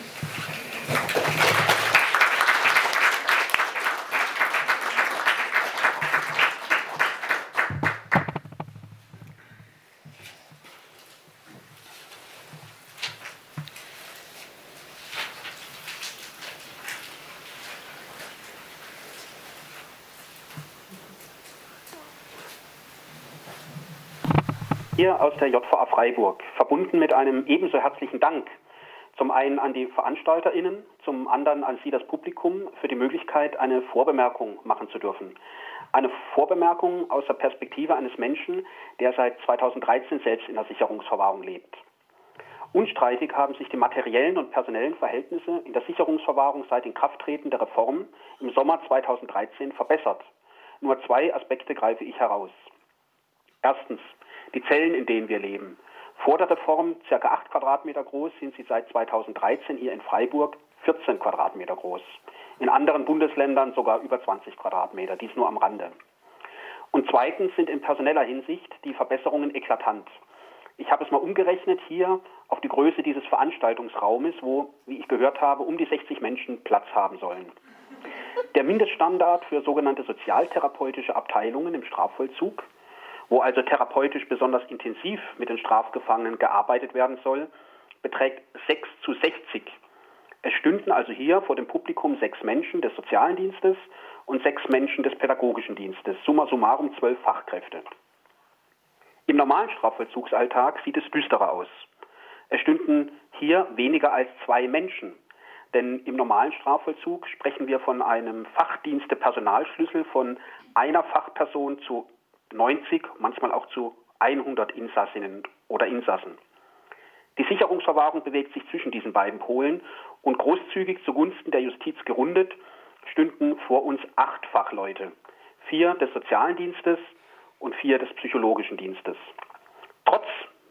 Hier aus der JVA Freiburg, verbunden mit einem ebenso herzlichen Dank. Zum einen an die VeranstalterInnen, zum anderen an Sie, das Publikum, für die Möglichkeit, eine Vorbemerkung machen zu dürfen. Eine Vorbemerkung aus der Perspektive eines Menschen, der seit 2013 selbst in der Sicherungsverwahrung lebt. Unstreitig haben sich die materiellen und personellen Verhältnisse in der Sicherungsverwahrung seit Inkrafttreten der Reform im Sommer 2013 verbessert. Nur zwei Aspekte greife ich heraus. Erstens, die Zellen, in denen wir leben. Vor der Reform circa 8 Quadratmeter groß, sind sie seit 2013 hier in Freiburg 14 Quadratmeter groß. In anderen Bundesländern sogar über 20 Quadratmeter, dies nur am Rande. Und zweitens sind in personeller Hinsicht die Verbesserungen eklatant. Ich habe es mal umgerechnet hier auf die Größe dieses Veranstaltungsraumes, wo, wie ich gehört habe, um die 60 Menschen Platz haben sollen. Der Mindeststandard für sogenannte sozialtherapeutische Abteilungen im Strafvollzug wo also therapeutisch besonders intensiv mit den Strafgefangenen gearbeitet werden soll, beträgt 6 zu 60. Es stünden also hier vor dem Publikum sechs Menschen des sozialen Dienstes und sechs Menschen des pädagogischen Dienstes, summa summarum zwölf Fachkräfte. Im normalen Strafvollzugsalltag sieht es düsterer aus. Es stünden hier weniger als zwei Menschen, denn im normalen Strafvollzug sprechen wir von einem Fachdienste-Personalschlüssel von einer Fachperson zu 90, manchmal auch zu 100 Insassinnen oder Insassen. Die Sicherungsverwahrung bewegt sich zwischen diesen beiden Polen und großzügig zugunsten der Justiz gerundet stünden vor uns acht Fachleute, vier des sozialen Dienstes und vier des psychologischen Dienstes. Trotz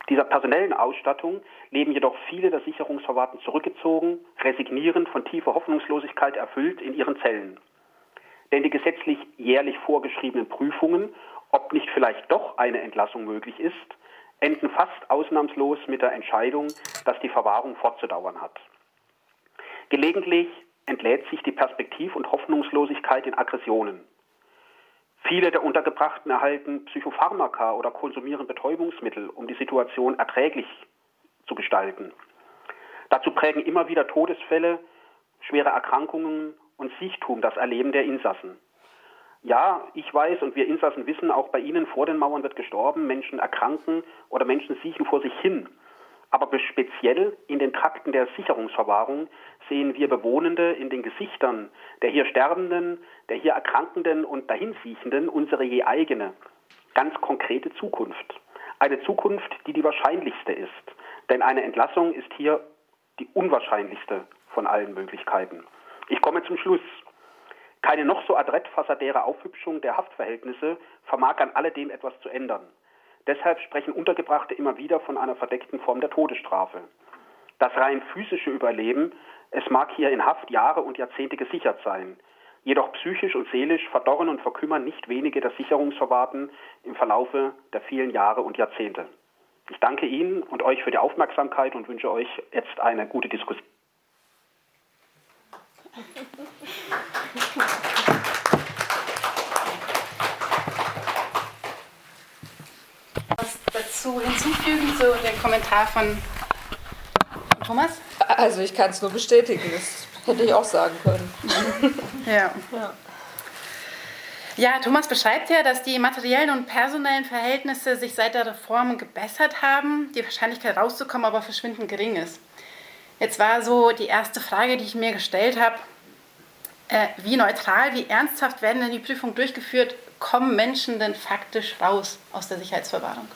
dieser personellen Ausstattung leben jedoch viele der Sicherungsverwahrten zurückgezogen, resignierend, von tiefer Hoffnungslosigkeit erfüllt in ihren Zellen. Denn die gesetzlich jährlich vorgeschriebenen Prüfungen, ob nicht vielleicht doch eine Entlassung möglich ist, enden fast ausnahmslos mit der Entscheidung, dass die Verwahrung fortzudauern hat. Gelegentlich entlädt sich die Perspektiv- und Hoffnungslosigkeit in Aggressionen. Viele der Untergebrachten erhalten Psychopharmaka oder konsumieren Betäubungsmittel, um die Situation erträglich zu gestalten. Dazu prägen immer wieder Todesfälle, schwere Erkrankungen und Siechtum das Erleben der Insassen. Ja, ich weiß und wir Insassen wissen, auch bei Ihnen vor den Mauern wird gestorben, Menschen erkranken oder Menschen siechen vor sich hin. Aber speziell in den Trakten der Sicherungsverwahrung sehen wir Bewohnende in den Gesichtern der hier Sterbenden, der hier Erkrankenden und Dahinsiechenden unsere je eigene, ganz konkrete Zukunft. Eine Zukunft, die die wahrscheinlichste ist. Denn eine Entlassung ist hier die unwahrscheinlichste von allen Möglichkeiten. Ich komme zum Schluss. Keine noch so adrett fassadäre Aufhübschung der Haftverhältnisse vermag an alledem etwas zu ändern. Deshalb sprechen Untergebrachte immer wieder von einer verdeckten Form der Todesstrafe. Das rein physische Überleben, es mag hier in Haft Jahre und Jahrzehnte gesichert sein. Jedoch psychisch und seelisch verdorren und verkümmern nicht wenige der Sicherungsverwahrten im Verlaufe der vielen Jahre und Jahrzehnte. Ich danke Ihnen und euch für die Aufmerksamkeit und wünsche euch jetzt eine gute Diskussion. Was dazu hinzufügen, so der Kommentar von Thomas? Also ich kann es nur bestätigen, das hätte ich auch sagen können. ja. ja. Ja, Thomas beschreibt ja, dass die materiellen und personellen Verhältnisse sich seit der Reform gebessert haben, die Wahrscheinlichkeit rauszukommen aber verschwindend gering ist. Jetzt war so die erste Frage, die ich mir gestellt habe, äh, wie neutral, wie ernsthaft werden denn die Prüfungen durchgeführt? Kommen Menschen denn faktisch raus aus der Sicherheitsverwahrung?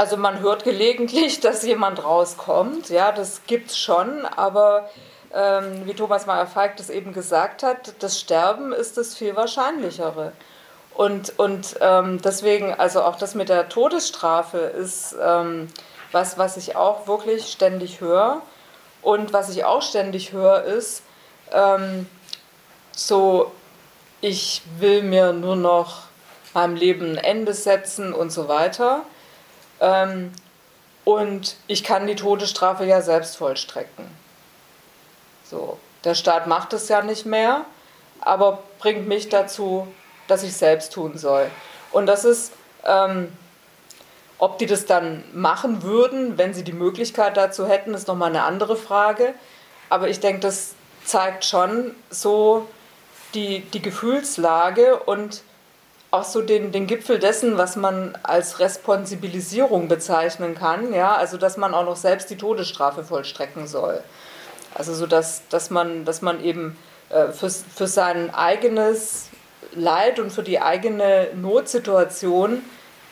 Also man hört gelegentlich, dass jemand rauskommt, ja, das gibt es schon, aber ähm, wie Thomas Meyer-Falk das eben gesagt hat, das Sterben ist das viel wahrscheinlichere. Und, und ähm, deswegen, also auch das mit der Todesstrafe ist ähm, was, was ich auch wirklich ständig höre. Und was ich auch ständig höre, ist ähm, so, ich will mir nur noch meinem Leben ein Ende setzen und so weiter. Ähm, und ich kann die Todesstrafe ja selbst vollstrecken. So, der Staat macht es ja nicht mehr, aber bringt mich dazu, dass ich selbst tun soll. Und das ist, ähm, ob die das dann machen würden, wenn sie die Möglichkeit dazu hätten, ist nochmal eine andere Frage. Aber ich denke, das zeigt schon so die, die Gefühlslage und auch so den, den Gipfel dessen, was man als Responsibilisierung bezeichnen kann, ja, also dass man auch noch selbst die Todesstrafe vollstrecken soll. Also so, dass, dass, man, dass man eben äh, für, für sein eigenes Leid und für die eigene Notsituation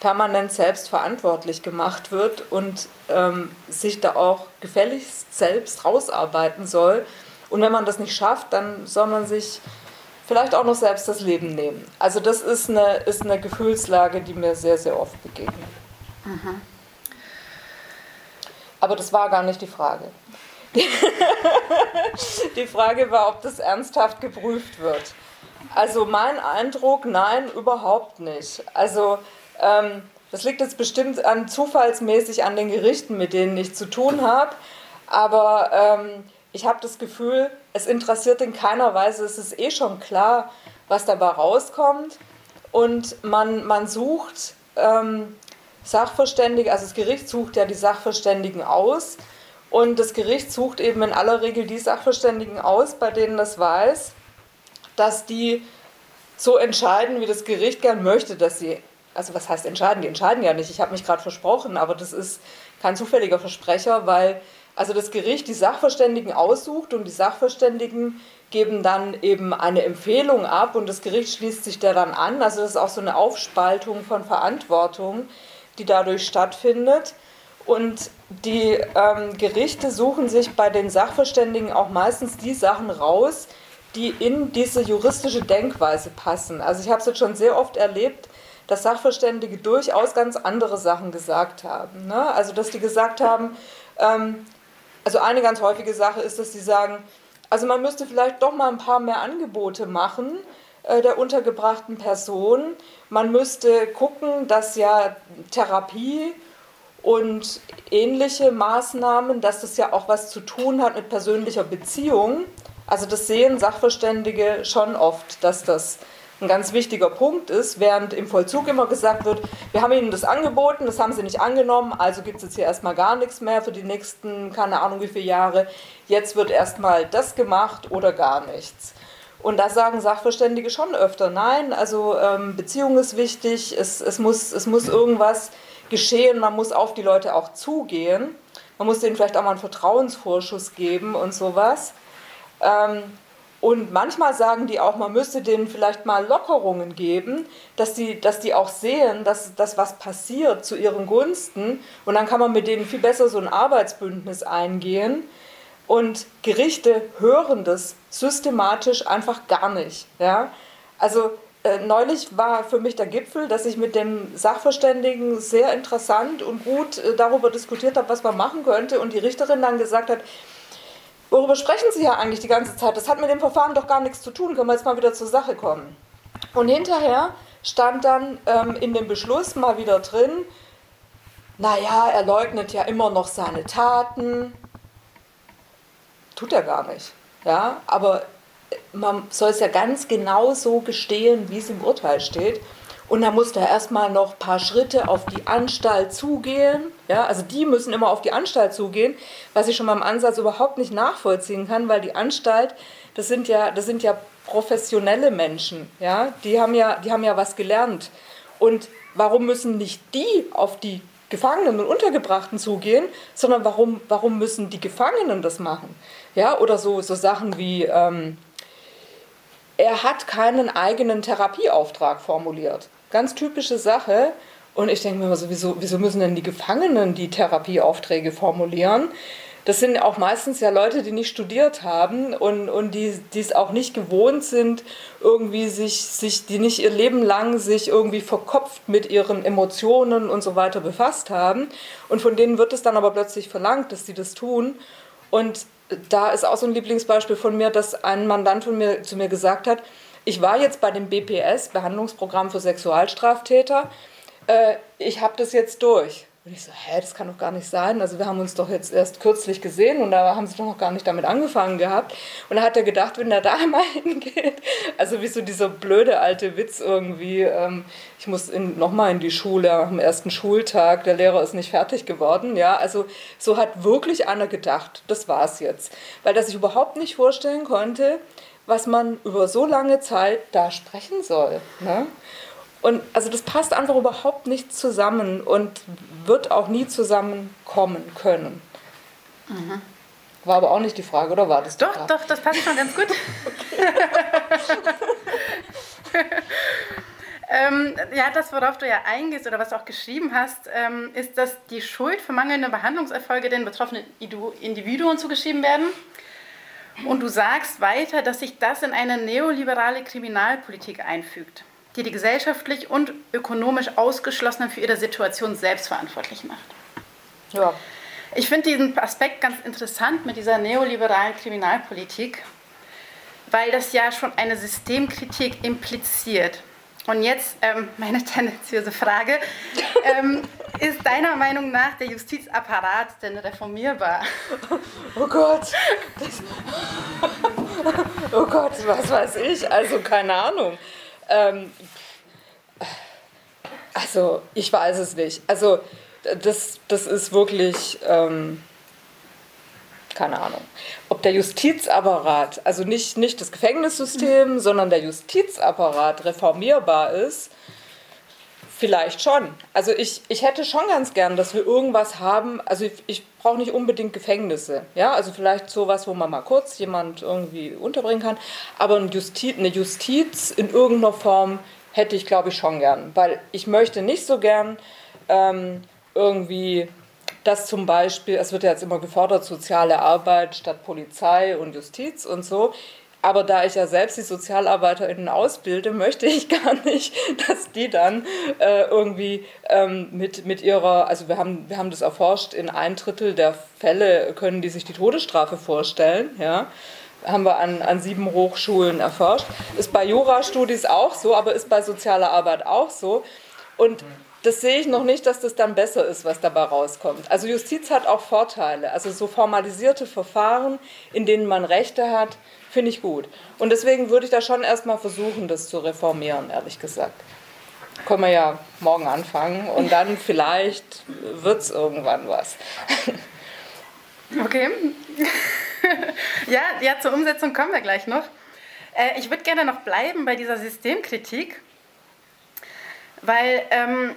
permanent selbst verantwortlich gemacht wird und ähm, sich da auch gefälligst selbst rausarbeiten soll. Und wenn man das nicht schafft, dann soll man sich vielleicht auch noch selbst das Leben nehmen. Also das ist eine, ist eine Gefühlslage, die mir sehr, sehr oft begegnet. Mhm. Aber das war gar nicht die Frage. Die, Frage war, ob das ernsthaft geprüft wird. Also mein Eindruck, nein, überhaupt nicht. Also ähm, das liegt jetzt bestimmt an zufallsmäßig an den Gerichten, mit denen ich zu tun habe. Aber ähm, ich habe das Gefühl, es interessiert in keiner Weise. Es ist eh schon klar, was dabei rauskommt. Und man, man sucht ähm, Sachverständige, also das Gericht sucht ja die Sachverständigen aus und das Gericht sucht eben in aller Regel die Sachverständigen aus, bei denen das weiß, dass die so entscheiden, wie das Gericht gern möchte, dass sie, also was heißt entscheiden? Die entscheiden ja nicht, ich habe mich gerade versprochen, aber das ist kein zufälliger Versprecher, weil also das Gericht die Sachverständigen aussucht und die Sachverständigen geben dann eben eine Empfehlung ab und das Gericht schließt sich der dann an. Also das ist auch so eine Aufspaltung von Verantwortung, die dadurch stattfindet. Und die ähm, Gerichte suchen sich bei den Sachverständigen auch meistens die Sachen raus, die in diese juristische Denkweise passen. Also ich habe es jetzt schon sehr oft erlebt, dass Sachverständige durchaus ganz andere Sachen gesagt haben. Ne? Also dass die gesagt haben, ähm, also eine ganz häufige Sache ist, dass sie sagen, also man müsste vielleicht doch mal ein paar mehr Angebote machen, äh, der untergebrachten Person. Man müsste gucken, dass ja Therapie und ähnliche Maßnahmen, dass das ja auch was zu tun hat mit persönlicher Beziehung. Also das sehen Sachverständige schon oft, dass das ein ganz wichtiger Punkt ist, während im Vollzug immer gesagt wird, wir haben Ihnen das angeboten, das haben Sie nicht angenommen, also gibt es jetzt hier erstmal gar nichts mehr für die nächsten, keine Ahnung wie viele Jahre. Jetzt wird erstmal das gemacht oder gar nichts. Und da sagen Sachverständige schon öfter, nein, also ähm, Beziehung ist wichtig, es, es, muss, es muss irgendwas geschehen, man muss auf die Leute auch zugehen, man muss denen vielleicht auch mal einen Vertrauensvorschuss geben und sowas. Ähm, und manchmal sagen die auch, man müsste denen vielleicht mal Lockerungen geben, dass die, dass die auch sehen, dass, dass was passiert zu ihren Gunsten. Und dann kann man mit denen viel besser so ein Arbeitsbündnis eingehen. Und Gerichte hören das systematisch einfach gar nicht. Ja? Also äh, neulich war für mich der Gipfel, dass ich mit dem Sachverständigen sehr interessant und gut äh, darüber diskutiert habe, was man machen könnte. Und die Richterin dann gesagt hat, worüber sprechen Sie ja eigentlich die ganze Zeit? Das hat mit dem Verfahren doch gar nichts zu tun. Können wir jetzt mal wieder zur Sache kommen? Und hinterher stand dann ähm, in dem Beschluss mal wieder drin, naja, er leugnet ja immer noch seine Taten. Tut er gar nicht. Ja, aber man soll es ja ganz genau so gestehen, wie es im Urteil steht. Und da muss er erstmal noch ein paar Schritte auf die Anstalt zugehen. Ja, also die müssen immer auf die Anstalt zugehen, was ich schon mal im Ansatz überhaupt nicht nachvollziehen kann, weil die Anstalt, das sind ja, das sind ja professionelle Menschen. Ja, die haben ja, die haben ja was gelernt. Und warum müssen nicht die auf die Gefangenen und Untergebrachten zugehen, sondern warum, warum müssen die Gefangenen das machen? Ja, oder so, so Sachen wie, ähm, er hat keinen eigenen Therapieauftrag formuliert. Ganz typische Sache. Und ich denke mir immer so, wieso, wieso müssen denn die Gefangenen die Therapieaufträge formulieren? Das sind auch meistens ja Leute, die nicht studiert haben und, und die, die es auch nicht gewohnt sind, irgendwie sich, sich, die nicht ihr Leben lang sich irgendwie verkopft mit ihren Emotionen und so weiter befasst haben. Und von denen wird es dann aber plötzlich verlangt, dass sie das tun. Und da ist auch so ein Lieblingsbeispiel von mir, dass ein Mandant von mir zu mir gesagt hat, ich war jetzt bei dem BPS, Behandlungsprogramm für Sexualstraftäter, äh, ich habe das jetzt durch. Und ich so, hä, das kann doch gar nicht sein. Also wir haben uns doch jetzt erst kürzlich gesehen und da haben sie doch noch gar nicht damit angefangen gehabt. Und da hat er gedacht, wenn er da mal hingeht, also wie so dieser blöde alte Witz irgendwie, ähm, ich muss nochmal in die Schule am ersten Schultag, der Lehrer ist nicht fertig geworden. Ja, also so hat wirklich einer gedacht, das war's jetzt. Weil er sich überhaupt nicht vorstellen konnte, was man über so lange Zeit da sprechen soll. Ne? Und also das passt einfach überhaupt nicht zusammen und wird auch nie zusammenkommen können. Mhm. War aber auch nicht die Frage, oder war das? Doch, doch, das passt schon ganz gut. ähm, ja, das, worauf du ja eingehst oder was du auch geschrieben hast, ähm, ist, dass die Schuld für mangelnde Behandlungserfolge den betroffenen Individuen zugeschrieben werden. Und du sagst weiter, dass sich das in eine neoliberale Kriminalpolitik einfügt die die gesellschaftlich und ökonomisch Ausgeschlossenen für ihre Situation selbst verantwortlich macht. Ja. Ich finde diesen Aspekt ganz interessant mit dieser neoliberalen Kriminalpolitik, weil das ja schon eine Systemkritik impliziert. Und jetzt ähm, meine tendenziöse Frage. Ähm, ist deiner Meinung nach der Justizapparat denn reformierbar? Oh Gott. oh Gott, was weiß ich? Also keine Ahnung. Ähm, also, ich weiß es nicht. Also, das, das ist wirklich, ähm, keine Ahnung. Ob der Justizapparat, also nicht, nicht das Gefängnissystem, mhm. sondern der Justizapparat reformierbar ist, Vielleicht schon. Also ich, ich hätte schon ganz gern, dass wir irgendwas haben. Also ich, ich brauche nicht unbedingt Gefängnisse. Ja, also vielleicht sowas, wo man mal kurz jemand irgendwie unterbringen kann. Aber eine Justiz, eine Justiz in irgendeiner Form hätte ich, glaube ich, schon gern. Weil ich möchte nicht so gern ähm, irgendwie, dass zum Beispiel, es wird ja jetzt immer gefordert, soziale Arbeit statt Polizei und Justiz und so. Aber da ich ja selbst die SozialarbeiterInnen ausbilde, möchte ich gar nicht, dass die dann äh, irgendwie ähm, mit, mit ihrer, also wir haben, wir haben das erforscht, in ein Drittel der Fälle können die sich die Todesstrafe vorstellen, ja. haben wir an, an sieben Hochschulen erforscht. Ist bei Jurastudis auch so, aber ist bei sozialer Arbeit auch so. Und das sehe ich noch nicht, dass das dann besser ist, was dabei rauskommt. Also Justiz hat auch Vorteile. Also so formalisierte Verfahren, in denen man Rechte hat, finde ich gut. Und deswegen würde ich da schon erstmal versuchen, das zu reformieren, ehrlich gesagt. Können wir ja morgen anfangen und dann vielleicht wird es irgendwann was. Okay. ja, ja, zur Umsetzung kommen wir gleich noch. Äh, ich würde gerne noch bleiben bei dieser Systemkritik, weil ähm,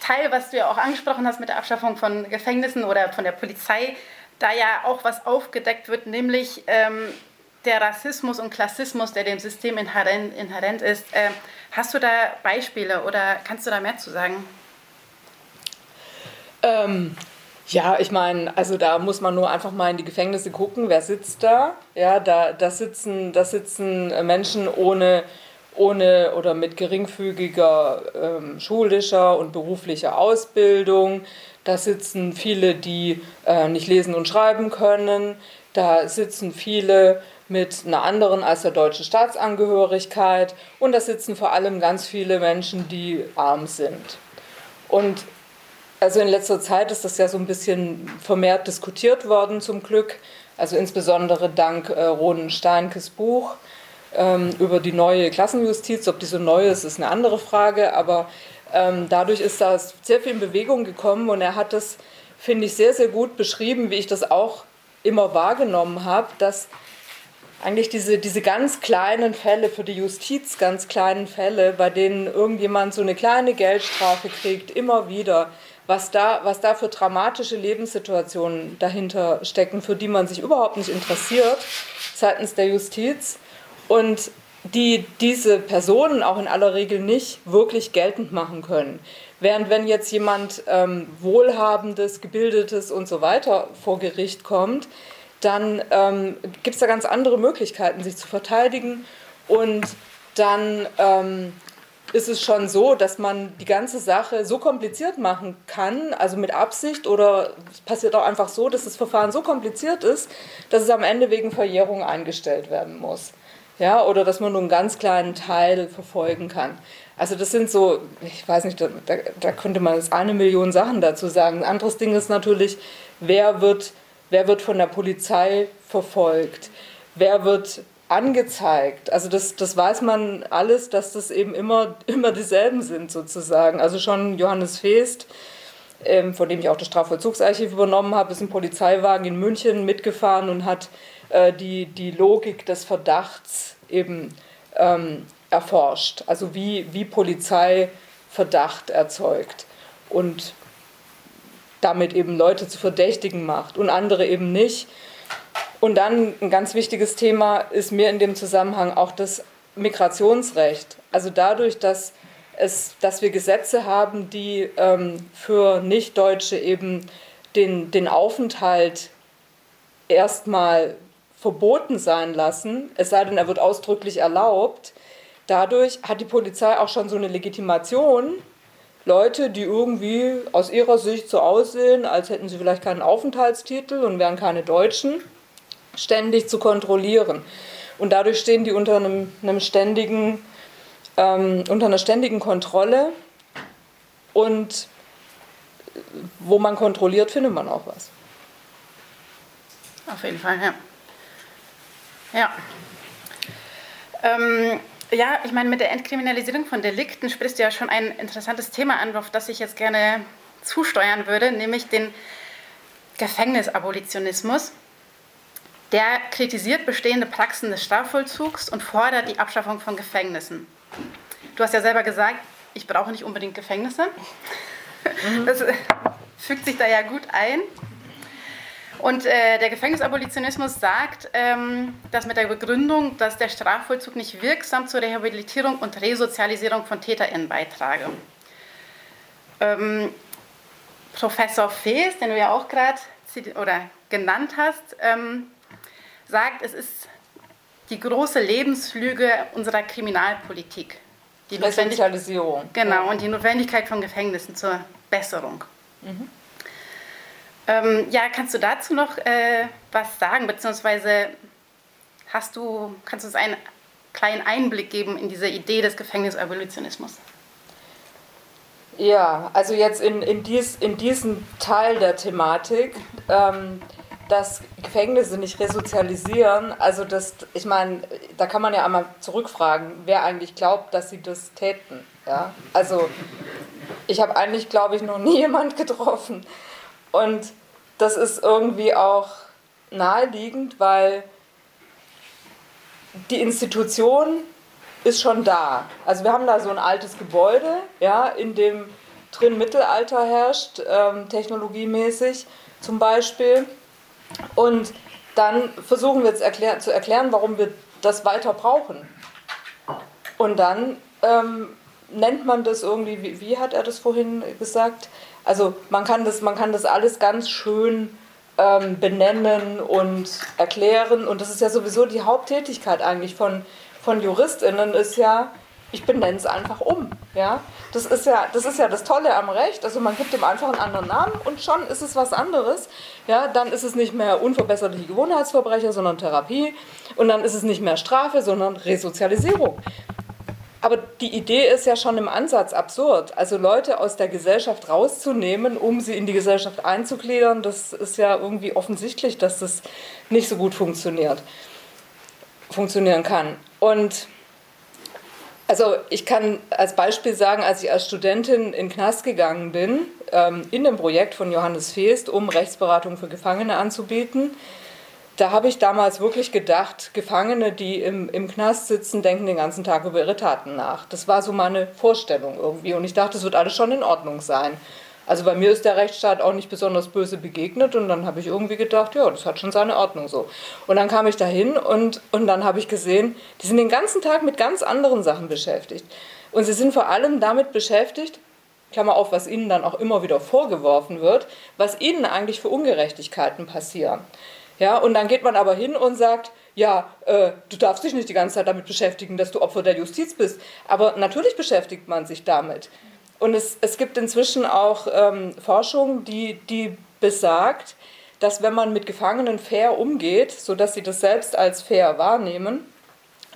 Teil, was du ja auch angesprochen hast mit der Abschaffung von Gefängnissen oder von der Polizei, da ja auch was aufgedeckt wird, nämlich ähm, der Rassismus und Klassismus, der dem System inhärent, inhärent ist. Äh, hast du da Beispiele oder kannst du da mehr zu sagen? Ähm, ja, ich meine, also da muss man nur einfach mal in die Gefängnisse gucken, wer sitzt da. Ja, da, da, sitzen, da sitzen Menschen ohne, ohne oder mit geringfügiger ähm, schulischer und beruflicher Ausbildung. Da sitzen viele, die äh, nicht lesen und schreiben können. Da sitzen viele mit einer anderen als der deutschen Staatsangehörigkeit. Und da sitzen vor allem ganz viele Menschen, die arm sind. Und also in letzter Zeit ist das ja so ein bisschen vermehrt diskutiert worden, zum Glück. Also insbesondere dank äh, Ronen Steinkes Buch ähm, über die neue Klassenjustiz. Ob die so neu ist, ist eine andere Frage. Aber ähm, dadurch ist da sehr viel in Bewegung gekommen und er hat das, finde ich, sehr, sehr gut beschrieben, wie ich das auch immer wahrgenommen habe, dass eigentlich diese, diese ganz kleinen Fälle für die Justiz, ganz kleinen Fälle, bei denen irgendjemand so eine kleine Geldstrafe kriegt, immer wieder was da, was da für dramatische Lebenssituationen dahinter stecken, für die man sich überhaupt nicht interessiert seitens der Justiz und die diese Personen auch in aller Regel nicht wirklich geltend machen können. Während wenn jetzt jemand ähm, Wohlhabendes, Gebildetes und so weiter vor Gericht kommt, dann ähm, gibt es da ganz andere Möglichkeiten, sich zu verteidigen und dann ähm, ist es schon so, dass man die ganze Sache so kompliziert machen kann, also mit Absicht oder es passiert auch einfach so, dass das Verfahren so kompliziert ist, dass es am Ende wegen Verjährung eingestellt werden muss. Ja, oder dass man nur einen ganz kleinen Teil verfolgen kann. Also das sind so, ich weiß nicht, da, da könnte man jetzt eine Million Sachen dazu sagen. Ein anderes Ding ist natürlich, wer wird, wer wird von der Polizei verfolgt? Wer wird angezeigt. Also das, das weiß man alles, dass das eben immer, immer dieselben sind sozusagen. Also schon Johannes Feest, ähm, von dem ich auch das Strafvollzugsarchiv übernommen habe, ist ein Polizeiwagen in München mitgefahren und hat äh, die, die Logik des Verdachts eben ähm, erforscht. Also wie, wie Polizei Verdacht erzeugt und damit eben Leute zu Verdächtigen macht und andere eben nicht. Und dann ein ganz wichtiges Thema ist mir in dem Zusammenhang auch das Migrationsrecht. Also dadurch, dass, es, dass wir Gesetze haben, die ähm, für Nichtdeutsche eben den, den Aufenthalt erstmal verboten sein lassen, es sei denn, er wird ausdrücklich erlaubt. Dadurch hat die Polizei auch schon so eine Legitimation, Leute, die irgendwie aus ihrer Sicht so aussehen, als hätten sie vielleicht keinen Aufenthaltstitel und wären keine Deutschen, ständig zu kontrollieren. Und dadurch stehen die unter einem, einem ständigen, ähm, unter einer ständigen Kontrolle und wo man kontrolliert, findet man auch was. Auf jeden Fall, ja. Ja. Ähm, ja, ich meine, mit der Entkriminalisierung von Delikten sprichst du ja schon ein interessantes Thema an, auf das ich jetzt gerne zusteuern würde, nämlich den Gefängnisabolitionismus. Der kritisiert bestehende Praxen des Strafvollzugs und fordert die Abschaffung von Gefängnissen. Du hast ja selber gesagt, ich brauche nicht unbedingt Gefängnisse. Mhm. Das fügt sich da ja gut ein. Und äh, der Gefängnisabolitionismus sagt, ähm, dass mit der Begründung, dass der Strafvollzug nicht wirksam zur Rehabilitierung und Resozialisierung von TäterInnen beitrage. Ähm, Professor Fees, den du ja auch gerade genannt hast, ähm, sagt, es ist die große Lebenslüge unserer Kriminalpolitik. Die Resozialisierung. Genau, und die Notwendigkeit von Gefängnissen zur Besserung. Mhm. Ähm, ja, kannst du dazu noch äh, was sagen, beziehungsweise hast du, kannst du uns einen kleinen Einblick geben in diese Idee des Gefängnisabolitionismus? Ja, also jetzt in, in, dies, in diesem Teil der Thematik, ähm, dass Gefängnisse nicht resozialisieren, also das, ich meine, da kann man ja einmal zurückfragen, wer eigentlich glaubt, dass sie das täten. Ja? Also ich habe eigentlich, glaube ich, noch nie jemand getroffen. Und das ist irgendwie auch naheliegend, weil die Institution ist schon da. Also wir haben da so ein altes Gebäude, ja, in dem drin Mittelalter herrscht, ähm, technologiemäßig zum Beispiel. Und dann versuchen wir jetzt erklär zu erklären, warum wir das weiter brauchen. Und dann ähm, nennt man das irgendwie, wie, wie, hat er das vorhin gesagt? Also man kann das, man kann das alles ganz schön ähm, benennen und erklären. Und das ist ja sowieso die Haupttätigkeit eigentlich von, von JuristInnen, ist ja, ich benenne es einfach um. Ja? Das, ist ja, das ist ja das Tolle am Recht. Also man gibt dem einfach einen anderen Namen und schon ist es was anderes. Ja? Dann ist es nicht mehr unverbesserliche Gewohnheitsverbrecher, sondern Therapie. Und dann ist es nicht mehr Strafe, sondern Resozialisierung. Aber die Idee ist ja schon im Ansatz absurd. Also Leute aus der Gesellschaft rauszunehmen, um sie in die Gesellschaft einzugliedern, das ist ja irgendwie offensichtlich, dass das nicht so gut funktioniert, funktionieren kann. Und also ich kann als Beispiel sagen, als ich als Studentin in Knast gegangen bin, ähm, in dem Projekt von Johannes Feest, um Rechtsberatung für Gefangene anzubieten, da habe ich damals wirklich gedacht, Gefangene, die im, im Knast sitzen, denken den ganzen Tag über ihre Taten nach. Das war so meine Vorstellung irgendwie. Und ich dachte, es wird alles schon in Ordnung sein. Also bei mir ist der Rechtsstaat auch nicht besonders böse begegnet und dann habe ich irgendwie gedacht, ja, das hat schon seine Ordnung so. Und dann kam ich dahin und, und dann habe ich gesehen, die sind den ganzen Tag mit ganz anderen Sachen beschäftigt. Und sie sind vor allem damit beschäftigt, Klammer auf, was ihnen dann auch immer wieder vorgeworfen wird, was ihnen eigentlich für Ungerechtigkeiten passieren. Ja, und dann geht man aber hin und sagt, ja, äh, du darfst dich nicht die ganze Zeit damit beschäftigen, dass du Opfer der Justiz bist. Aber natürlich beschäftigt man sich damit. Und es, es gibt inzwischen auch ähm, Forschung, die, die besagt, dass wenn man mit Gefangenen fair umgeht, sodass sie das selbst als fair wahrnehmen,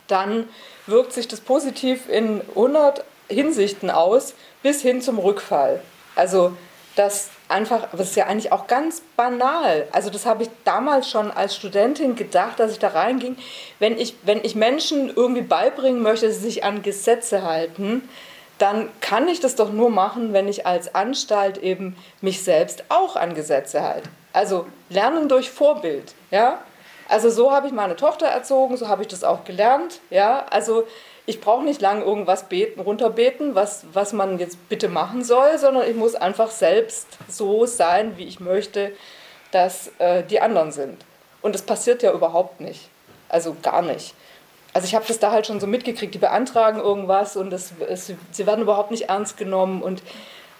dann wirkt sich das positiv in 100 Hinsichten aus, bis hin zum Rückfall. Also, dass einfach, aber das ist ja eigentlich auch ganz banal. Also das habe ich damals schon als Studentin gedacht, dass ich da reinging. Wenn ich, wenn ich Menschen irgendwie beibringen möchte, dass sie sich an Gesetze halten, dann kann ich das doch nur machen, wenn ich als Anstalt eben mich selbst auch an Gesetze halte. Also lernen durch Vorbild, ja. Also so habe ich meine Tochter erzogen, so habe ich das auch gelernt, ja. Also ich brauche nicht lange irgendwas beten, runterbeten, was, was man jetzt bitte machen soll, sondern ich muss einfach selbst so sein, wie ich möchte, dass äh, die anderen sind. Und das passiert ja überhaupt nicht. Also gar nicht. Also ich habe das da halt schon so mitgekriegt, die beantragen irgendwas und das, es, sie werden überhaupt nicht ernst genommen. Und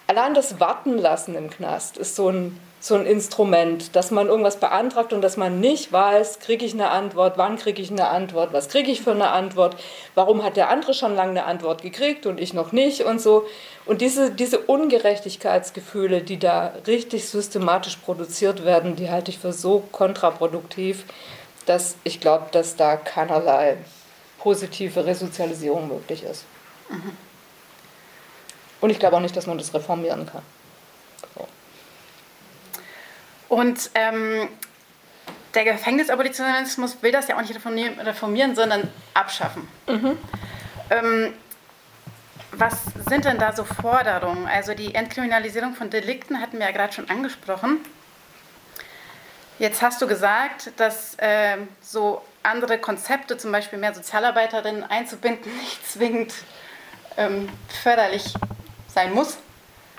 allein das Warten lassen im Knast ist so ein so ein Instrument, dass man irgendwas beantragt und dass man nicht weiß, kriege ich eine Antwort, wann kriege ich eine Antwort, was kriege ich für eine Antwort, warum hat der andere schon lange eine Antwort gekriegt und ich noch nicht und so. Und diese, diese Ungerechtigkeitsgefühle, die da richtig systematisch produziert werden, die halte ich für so kontraproduktiv, dass ich glaube, dass da keinerlei positive Resozialisierung möglich ist. Mhm. Und ich glaube auch nicht, dass man das reformieren kann. Und ähm, der Gefängnisabolitionismus will das ja auch nicht reformieren, sondern abschaffen. Mhm. Ähm, was sind denn da so Forderungen? Also die Entkriminalisierung von Delikten hatten wir ja gerade schon angesprochen. Jetzt hast du gesagt, dass äh, so andere Konzepte, zum Beispiel mehr Sozialarbeiterinnen einzubinden, nicht zwingend ähm, förderlich sein muss.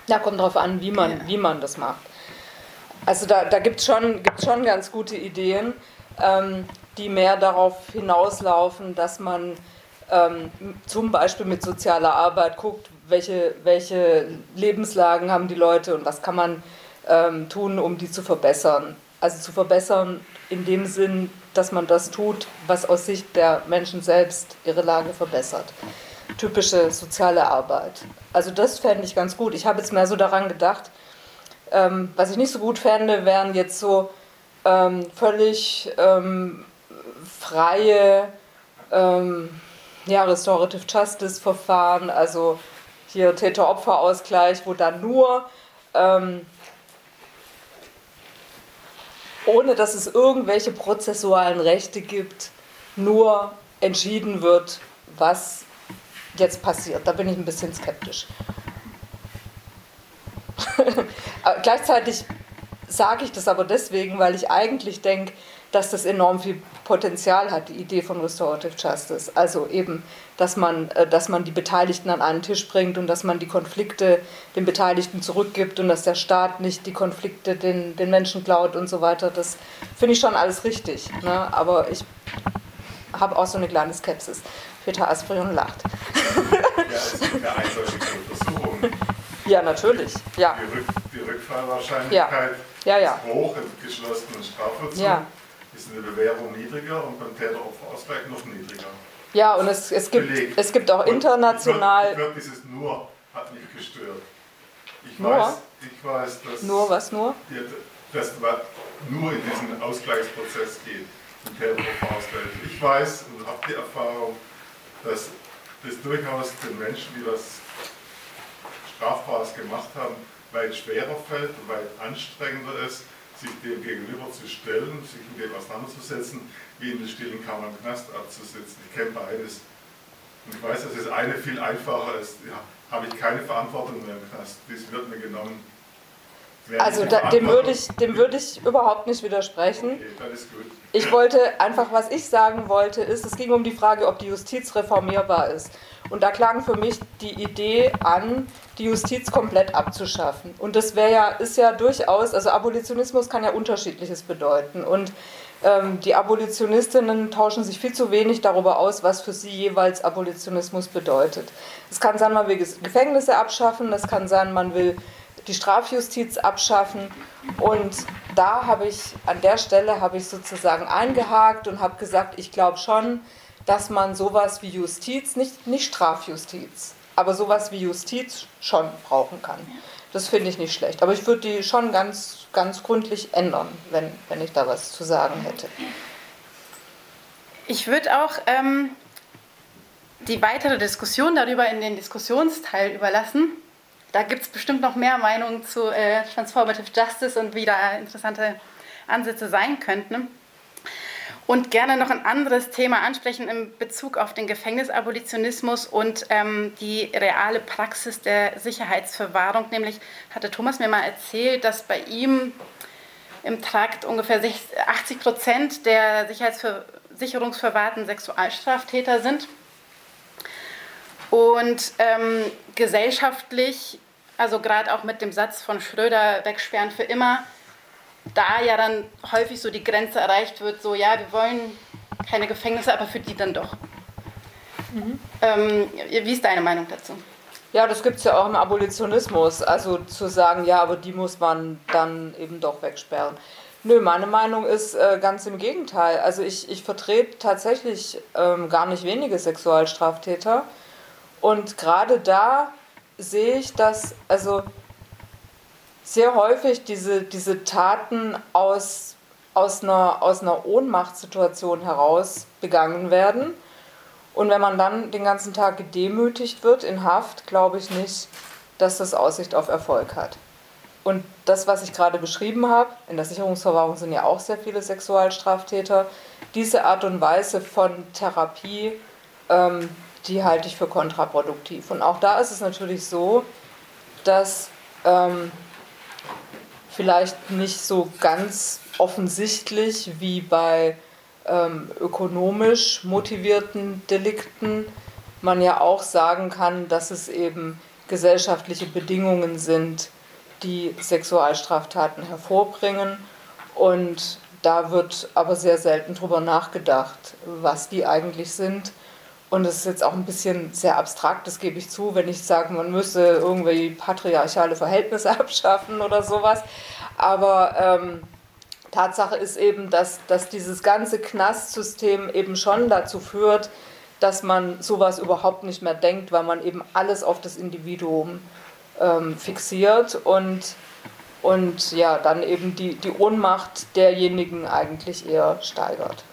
Ja, kommt darauf an, wie man, ja. wie man das macht. Also da, da gibt es schon, gibt's schon ganz gute Ideen, ähm, die mehr darauf hinauslaufen, dass man ähm, zum Beispiel mit sozialer Arbeit guckt, welche, welche Lebenslagen haben die Leute und was kann man ähm, tun, um die zu verbessern. Also zu verbessern in dem Sinn, dass man das tut, was aus Sicht der Menschen selbst ihre Lage verbessert. Typische soziale Arbeit. Also das fände ich ganz gut. Ich habe jetzt mehr so daran gedacht, ähm, was ich nicht so gut fände, wären jetzt so ähm, völlig ähm, freie ähm, ja, Restorative Justice Verfahren, also hier Täter-Opfer-Ausgleich, wo dann nur ähm, ohne dass es irgendwelche prozessualen Rechte gibt, nur entschieden wird, was jetzt passiert. Da bin ich ein bisschen skeptisch. gleichzeitig sage ich das aber deswegen, weil ich eigentlich denke, dass das enorm viel Potenzial hat, die Idee von Restorative Justice. Also eben, dass man, äh, dass man die Beteiligten an einen Tisch bringt und dass man die Konflikte den Beteiligten zurückgibt und dass der Staat nicht die Konflikte den, den Menschen klaut und so weiter. Das finde ich schon alles richtig. Ne? Aber ich habe auch so eine kleine Skepsis. Peter Asperion lacht. Ja, es gibt ja eindeutige Untersuchungen. Ja, natürlich. Ja. Rückfallwahrscheinlichkeit ja. Ja, ja. ist hoch im geschlossenen Strafvollzug. Ist eine Bewährung niedriger und beim Täter-Opfer-Ausgleich noch niedriger. Ja, und es, es, gibt, es gibt auch international. Ich glaube, dieses nur hat mich gestört. Ich Nur? weiß, ich weiß, dass, Nur was nur? dass nur in diesen Ausgleichsprozess geht, im Täter-Opfer-Ausgleich. Ich weiß und habe die Erfahrung, dass es durchaus den Menschen, die was Strafbares gemacht haben, weit schwerer fällt und weit anstrengender ist, sich dem gegenüber zu stellen, sich mit dem auseinanderzusetzen, wie in der stillen Kammer im Knast abzusitzen. Ich kenne beides. Und ich weiß, dass das eine viel einfacher ist. Ja, habe ich keine Verantwortung mehr im Knast. Dies wird mir genommen. Also da, dem, würde ich, dem würde ich überhaupt nicht widersprechen. Okay, dann ist gut. Ich wollte einfach, was ich sagen wollte, ist, es ging um die Frage, ob die Justiz reformierbar ist. Und da klang für mich die Idee an, die Justiz komplett abzuschaffen. Und das wäre ja, ist ja durchaus, also Abolitionismus kann ja unterschiedliches bedeuten. Und ähm, die Abolitionistinnen tauschen sich viel zu wenig darüber aus, was für sie jeweils Abolitionismus bedeutet. Es kann sein, man will Gefängnisse abschaffen, es kann sein, man will die Strafjustiz abschaffen. Und da habe ich, an der Stelle habe ich sozusagen eingehakt und habe gesagt, ich glaube schon, dass man sowas wie Justiz, nicht, nicht Strafjustiz, aber sowas wie Justiz schon brauchen kann. Das finde ich nicht schlecht. Aber ich würde die schon ganz, ganz gründlich ändern, wenn, wenn ich da was zu sagen hätte. Ich würde auch ähm, die weitere Diskussion darüber in den Diskussionsteil überlassen. Da gibt es bestimmt noch mehr Meinungen zu äh, Transformative Justice und wie da interessante Ansätze sein könnten. Und gerne noch ein anderes Thema ansprechen in Bezug auf den Gefängnisabolitionismus und ähm, die reale Praxis der Sicherheitsverwahrung. Nämlich hatte Thomas mir mal erzählt, dass bei ihm im Trakt ungefähr 80 Prozent der sicherungsverwahrten Sexualstraftäter sind. Und ähm, gesellschaftlich, also gerade auch mit dem Satz von Schröder, wegsperren für immer, da ja dann häufig so die Grenze erreicht wird, so ja, wir wollen keine Gefängnisse, aber für die dann doch. Ähm, wie ist deine Meinung dazu? Ja, das gibt es ja auch im Abolitionismus. Also zu sagen, ja, aber die muss man dann eben doch wegsperren. Nö, meine Meinung ist äh, ganz im Gegenteil. Also ich, ich vertrete tatsächlich ähm, gar nicht wenige Sexualstraftäter. Und gerade da sehe ich, dass also sehr häufig diese, diese Taten aus, aus, einer, aus einer Ohnmachtssituation heraus begangen werden. Und wenn man dann den ganzen Tag gedemütigt wird in Haft, glaube ich nicht, dass das Aussicht auf Erfolg hat. Und das, was ich gerade beschrieben habe, in der Sicherungsverwahrung sind ja auch sehr viele Sexualstraftäter, diese Art und Weise von Therapie, ähm, die halte ich für kontraproduktiv. Und auch da ist es natürlich so, dass ähm, vielleicht nicht so ganz offensichtlich wie bei ähm, ökonomisch motivierten Delikten man ja auch sagen kann, dass es eben gesellschaftliche Bedingungen sind, die Sexualstraftaten hervorbringen. Und da wird aber sehr selten drüber nachgedacht, was die eigentlich sind. Und es ist jetzt auch ein bisschen sehr abstrakt, das gebe ich zu, wenn ich sage, man müsse irgendwie patriarchale Verhältnisse abschaffen oder sowas. Aber ähm, Tatsache ist eben, dass, dass dieses ganze Knastsystem eben schon dazu führt, dass man sowas überhaupt nicht mehr denkt, weil man eben alles auf das Individuum ähm, fixiert und, und ja, dann eben die, die Ohnmacht derjenigen eigentlich eher steigert.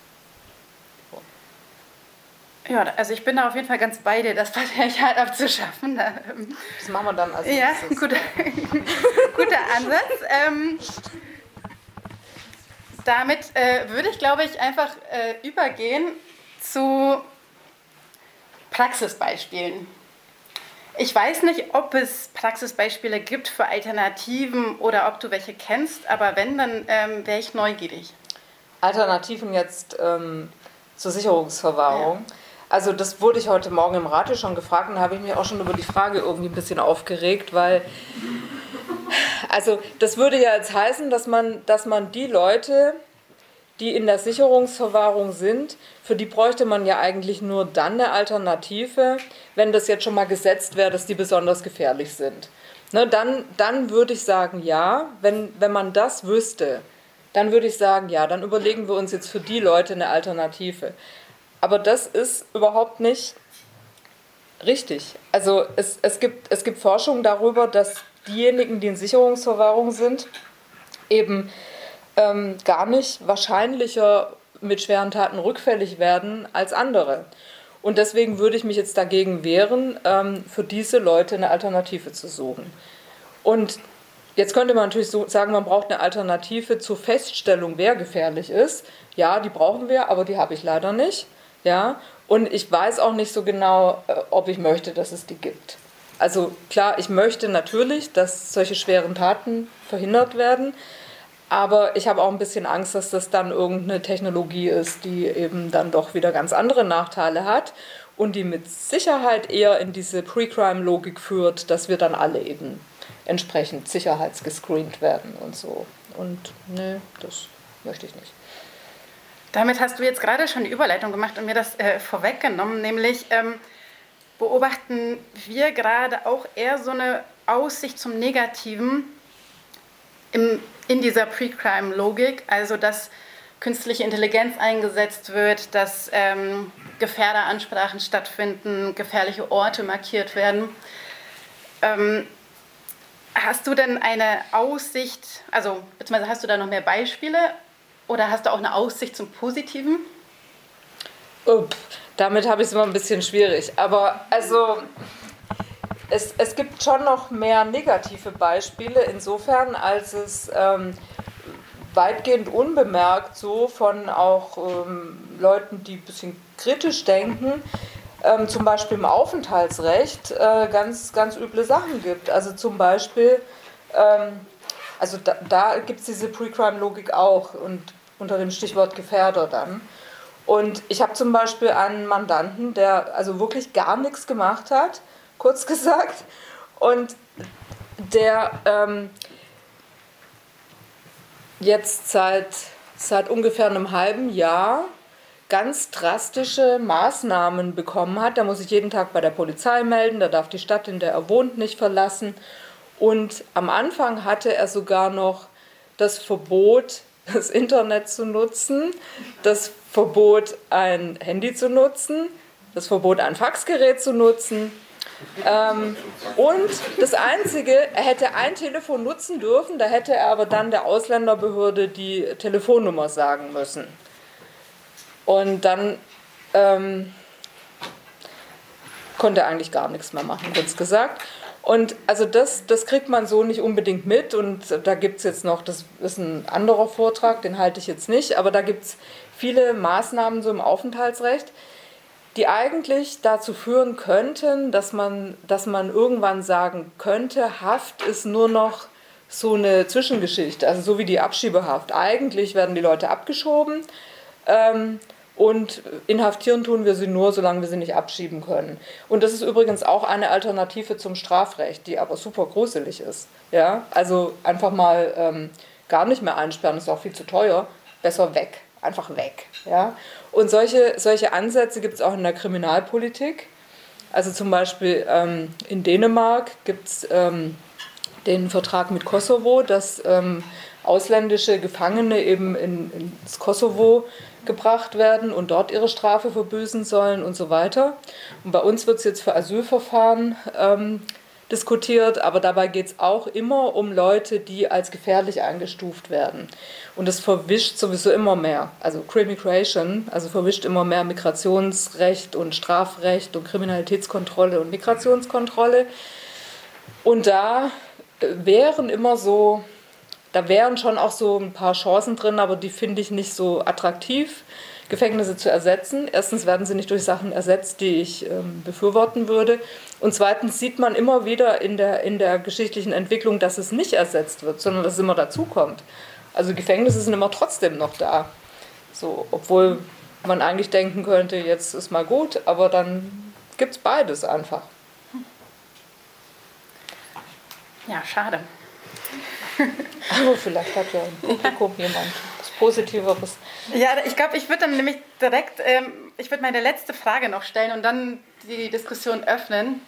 Ja, also ich bin da auf jeden Fall ganz bei dir, das Patriarchat abzuschaffen. Das machen wir dann als Ja, guter, guter Ansatz. Ähm, damit äh, würde ich, glaube ich, einfach äh, übergehen zu Praxisbeispielen. Ich weiß nicht, ob es Praxisbeispiele gibt für Alternativen oder ob du welche kennst, aber wenn, dann ähm, wäre ich neugierig. Alternativen jetzt ähm, zur Sicherungsverwahrung. Ja. Also das wurde ich heute Morgen im Rate schon gefragt und habe ich mich auch schon über die Frage irgendwie ein bisschen aufgeregt, weil also das würde ja jetzt heißen, dass man, dass man die Leute, die in der Sicherungsverwahrung sind, für die bräuchte man ja eigentlich nur dann eine Alternative, wenn das jetzt schon mal gesetzt wäre, dass die besonders gefährlich sind. Ne, dann, dann würde ich sagen, ja, wenn, wenn man das wüsste, dann würde ich sagen, ja, dann überlegen wir uns jetzt für die Leute eine Alternative. Aber das ist überhaupt nicht richtig. Also es, es, gibt, es gibt Forschung darüber, dass diejenigen, die in Sicherungsverwahrung sind, eben ähm, gar nicht wahrscheinlicher mit schweren Taten rückfällig werden als andere. Und deswegen würde ich mich jetzt dagegen wehren, ähm, für diese Leute eine Alternative zu suchen. Und jetzt könnte man natürlich so sagen, man braucht eine Alternative zur Feststellung, wer gefährlich ist. Ja, die brauchen wir, aber die habe ich leider nicht. Ja, und ich weiß auch nicht so genau, äh, ob ich möchte, dass es die gibt. Also klar, ich möchte natürlich, dass solche schweren Taten verhindert werden. Aber ich habe auch ein bisschen Angst, dass das dann irgendeine Technologie ist, die eben dann doch wieder ganz andere Nachteile hat und die mit Sicherheit eher in diese Pre-Crime-Logik führt, dass wir dann alle eben entsprechend sicherheitsgescreent werden und so. Und nee, das möchte ich nicht. Damit hast du jetzt gerade schon die Überleitung gemacht und mir das äh, vorweggenommen, nämlich ähm, beobachten wir gerade auch eher so eine Aussicht zum Negativen im in dieser Pre-Crime-Logik, also dass künstliche Intelligenz eingesetzt wird, dass ähm, Gefährderansprachen stattfinden, gefährliche Orte markiert werden. Ähm, hast du denn eine Aussicht, also beziehungsweise hast du da noch mehr Beispiele oder hast du auch eine Aussicht zum Positiven? Oh, damit habe ich es immer ein bisschen schwierig. Aber also es, es gibt schon noch mehr negative Beispiele, insofern, als es ähm, weitgehend unbemerkt so von auch ähm, Leuten, die ein bisschen kritisch denken, ähm, zum Beispiel im Aufenthaltsrecht äh, ganz, ganz üble Sachen gibt. Also zum Beispiel, ähm, also da, da gibt es diese Pre-Crime-Logik auch und unter dem Stichwort Gefährder dann. Und ich habe zum Beispiel einen Mandanten, der also wirklich gar nichts gemacht hat, kurz gesagt. Und der ähm, jetzt seit, seit ungefähr einem halben Jahr ganz drastische Maßnahmen bekommen hat. Da muss sich jeden Tag bei der Polizei melden, da darf die Stadt, in der er wohnt, nicht verlassen. Und am Anfang hatte er sogar noch das Verbot, das Internet zu nutzen, das Verbot, ein Handy zu nutzen, das Verbot, ein Faxgerät zu nutzen ähm, und das Einzige, er hätte ein Telefon nutzen dürfen, da hätte er aber dann der Ausländerbehörde die Telefonnummer sagen müssen. Und dann ähm, konnte er eigentlich gar nichts mehr machen, kurz gesagt. Und also das, das kriegt man so nicht unbedingt mit. Und da gibt es jetzt noch, das ist ein anderer Vortrag, den halte ich jetzt nicht, aber da gibt es viele Maßnahmen so im Aufenthaltsrecht die eigentlich dazu führen könnten, dass man, dass man irgendwann sagen könnte, Haft ist nur noch so eine Zwischengeschichte, also so wie die Abschiebehaft. Eigentlich werden die Leute abgeschoben ähm, und inhaftieren tun wir sie nur, solange wir sie nicht abschieben können. Und das ist übrigens auch eine Alternative zum Strafrecht, die aber super gruselig ist. Ja? Also einfach mal ähm, gar nicht mehr einsperren, ist auch viel zu teuer. Besser weg, einfach weg. Ja? Und solche, solche Ansätze gibt es auch in der Kriminalpolitik. Also zum Beispiel ähm, in Dänemark gibt es ähm, den Vertrag mit Kosovo, dass ähm, ausländische Gefangene eben in, ins Kosovo gebracht werden und dort ihre Strafe verbüßen sollen und so weiter. Und bei uns wird es jetzt für Asylverfahren ähm, diskutiert, aber dabei geht es auch immer um Leute, die als gefährlich eingestuft werden. Und es verwischt sowieso immer mehr, also Crimmigration, also verwischt immer mehr Migrationsrecht und Strafrecht und Kriminalitätskontrolle und Migrationskontrolle. Und da wären immer so, da wären schon auch so ein paar Chancen drin, aber die finde ich nicht so attraktiv. Gefängnisse zu ersetzen. Erstens werden sie nicht durch Sachen ersetzt, die ich ähm, befürworten würde. Und zweitens sieht man immer wieder in der, in der geschichtlichen Entwicklung, dass es nicht ersetzt wird, sondern dass es immer dazukommt. Also Gefängnisse sind immer trotzdem noch da. So, obwohl man eigentlich denken könnte, jetzt ist mal gut, aber dann gibt es beides einfach. Ja, schade. Aber vielleicht hat ja im Publikum jemand was Positiveres. Ja, ich glaube, ich würde dann nämlich direkt, ähm, ich würde meine letzte Frage noch stellen und dann die Diskussion öffnen.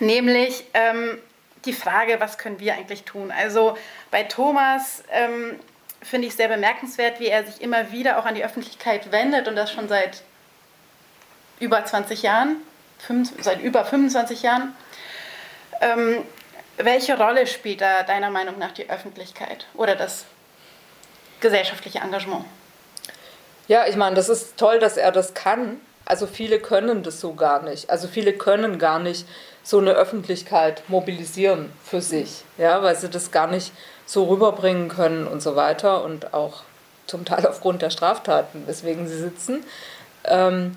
Nämlich ähm, die Frage, was können wir eigentlich tun? Also bei Thomas ähm, finde ich sehr bemerkenswert, wie er sich immer wieder auch an die Öffentlichkeit wendet und das schon seit über 20 Jahren, fünf, seit über 25 Jahren. Ähm, welche Rolle spielt da deiner Meinung nach die Öffentlichkeit oder das gesellschaftliche Engagement? Ja, ich meine, das ist toll, dass er das kann. Also viele können das so gar nicht. Also viele können gar nicht so eine Öffentlichkeit mobilisieren für sich, ja, weil sie das gar nicht so rüberbringen können und so weiter und auch zum Teil aufgrund der Straftaten, weswegen sie sitzen. Ähm,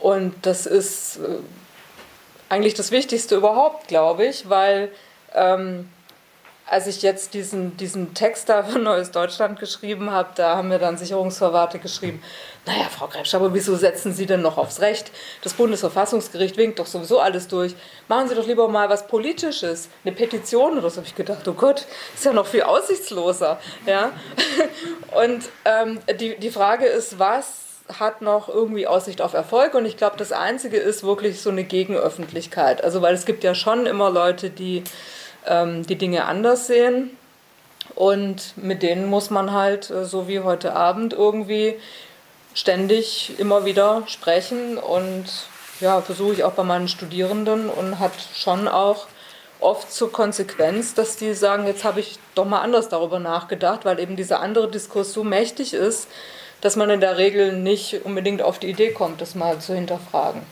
und das ist äh, eigentlich das Wichtigste überhaupt, glaube ich, weil ähm, als ich jetzt diesen, diesen Text da für Neues Deutschland geschrieben habe, da haben mir dann Sicherungsverwahlte geschrieben, naja, Frau Krebsch, aber wieso setzen Sie denn noch aufs Recht? Das Bundesverfassungsgericht winkt doch sowieso alles durch. Machen Sie doch lieber mal was Politisches, eine Petition oder so. habe ich gedacht, oh Gott, ist ja noch viel aussichtsloser. Ja? Und ähm, die, die Frage ist, was hat noch irgendwie Aussicht auf Erfolg und ich glaube, das Einzige ist wirklich so eine Gegenöffentlichkeit. Also weil es gibt ja schon immer Leute, die ähm, die Dinge anders sehen und mit denen muss man halt, äh, so wie heute Abend, irgendwie ständig immer wieder sprechen und ja, versuche ich auch bei meinen Studierenden und hat schon auch oft zur Konsequenz, dass die sagen, jetzt habe ich doch mal anders darüber nachgedacht, weil eben dieser andere Diskurs so mächtig ist, dass man in der Regel nicht unbedingt auf die Idee kommt, das mal zu hinterfragen.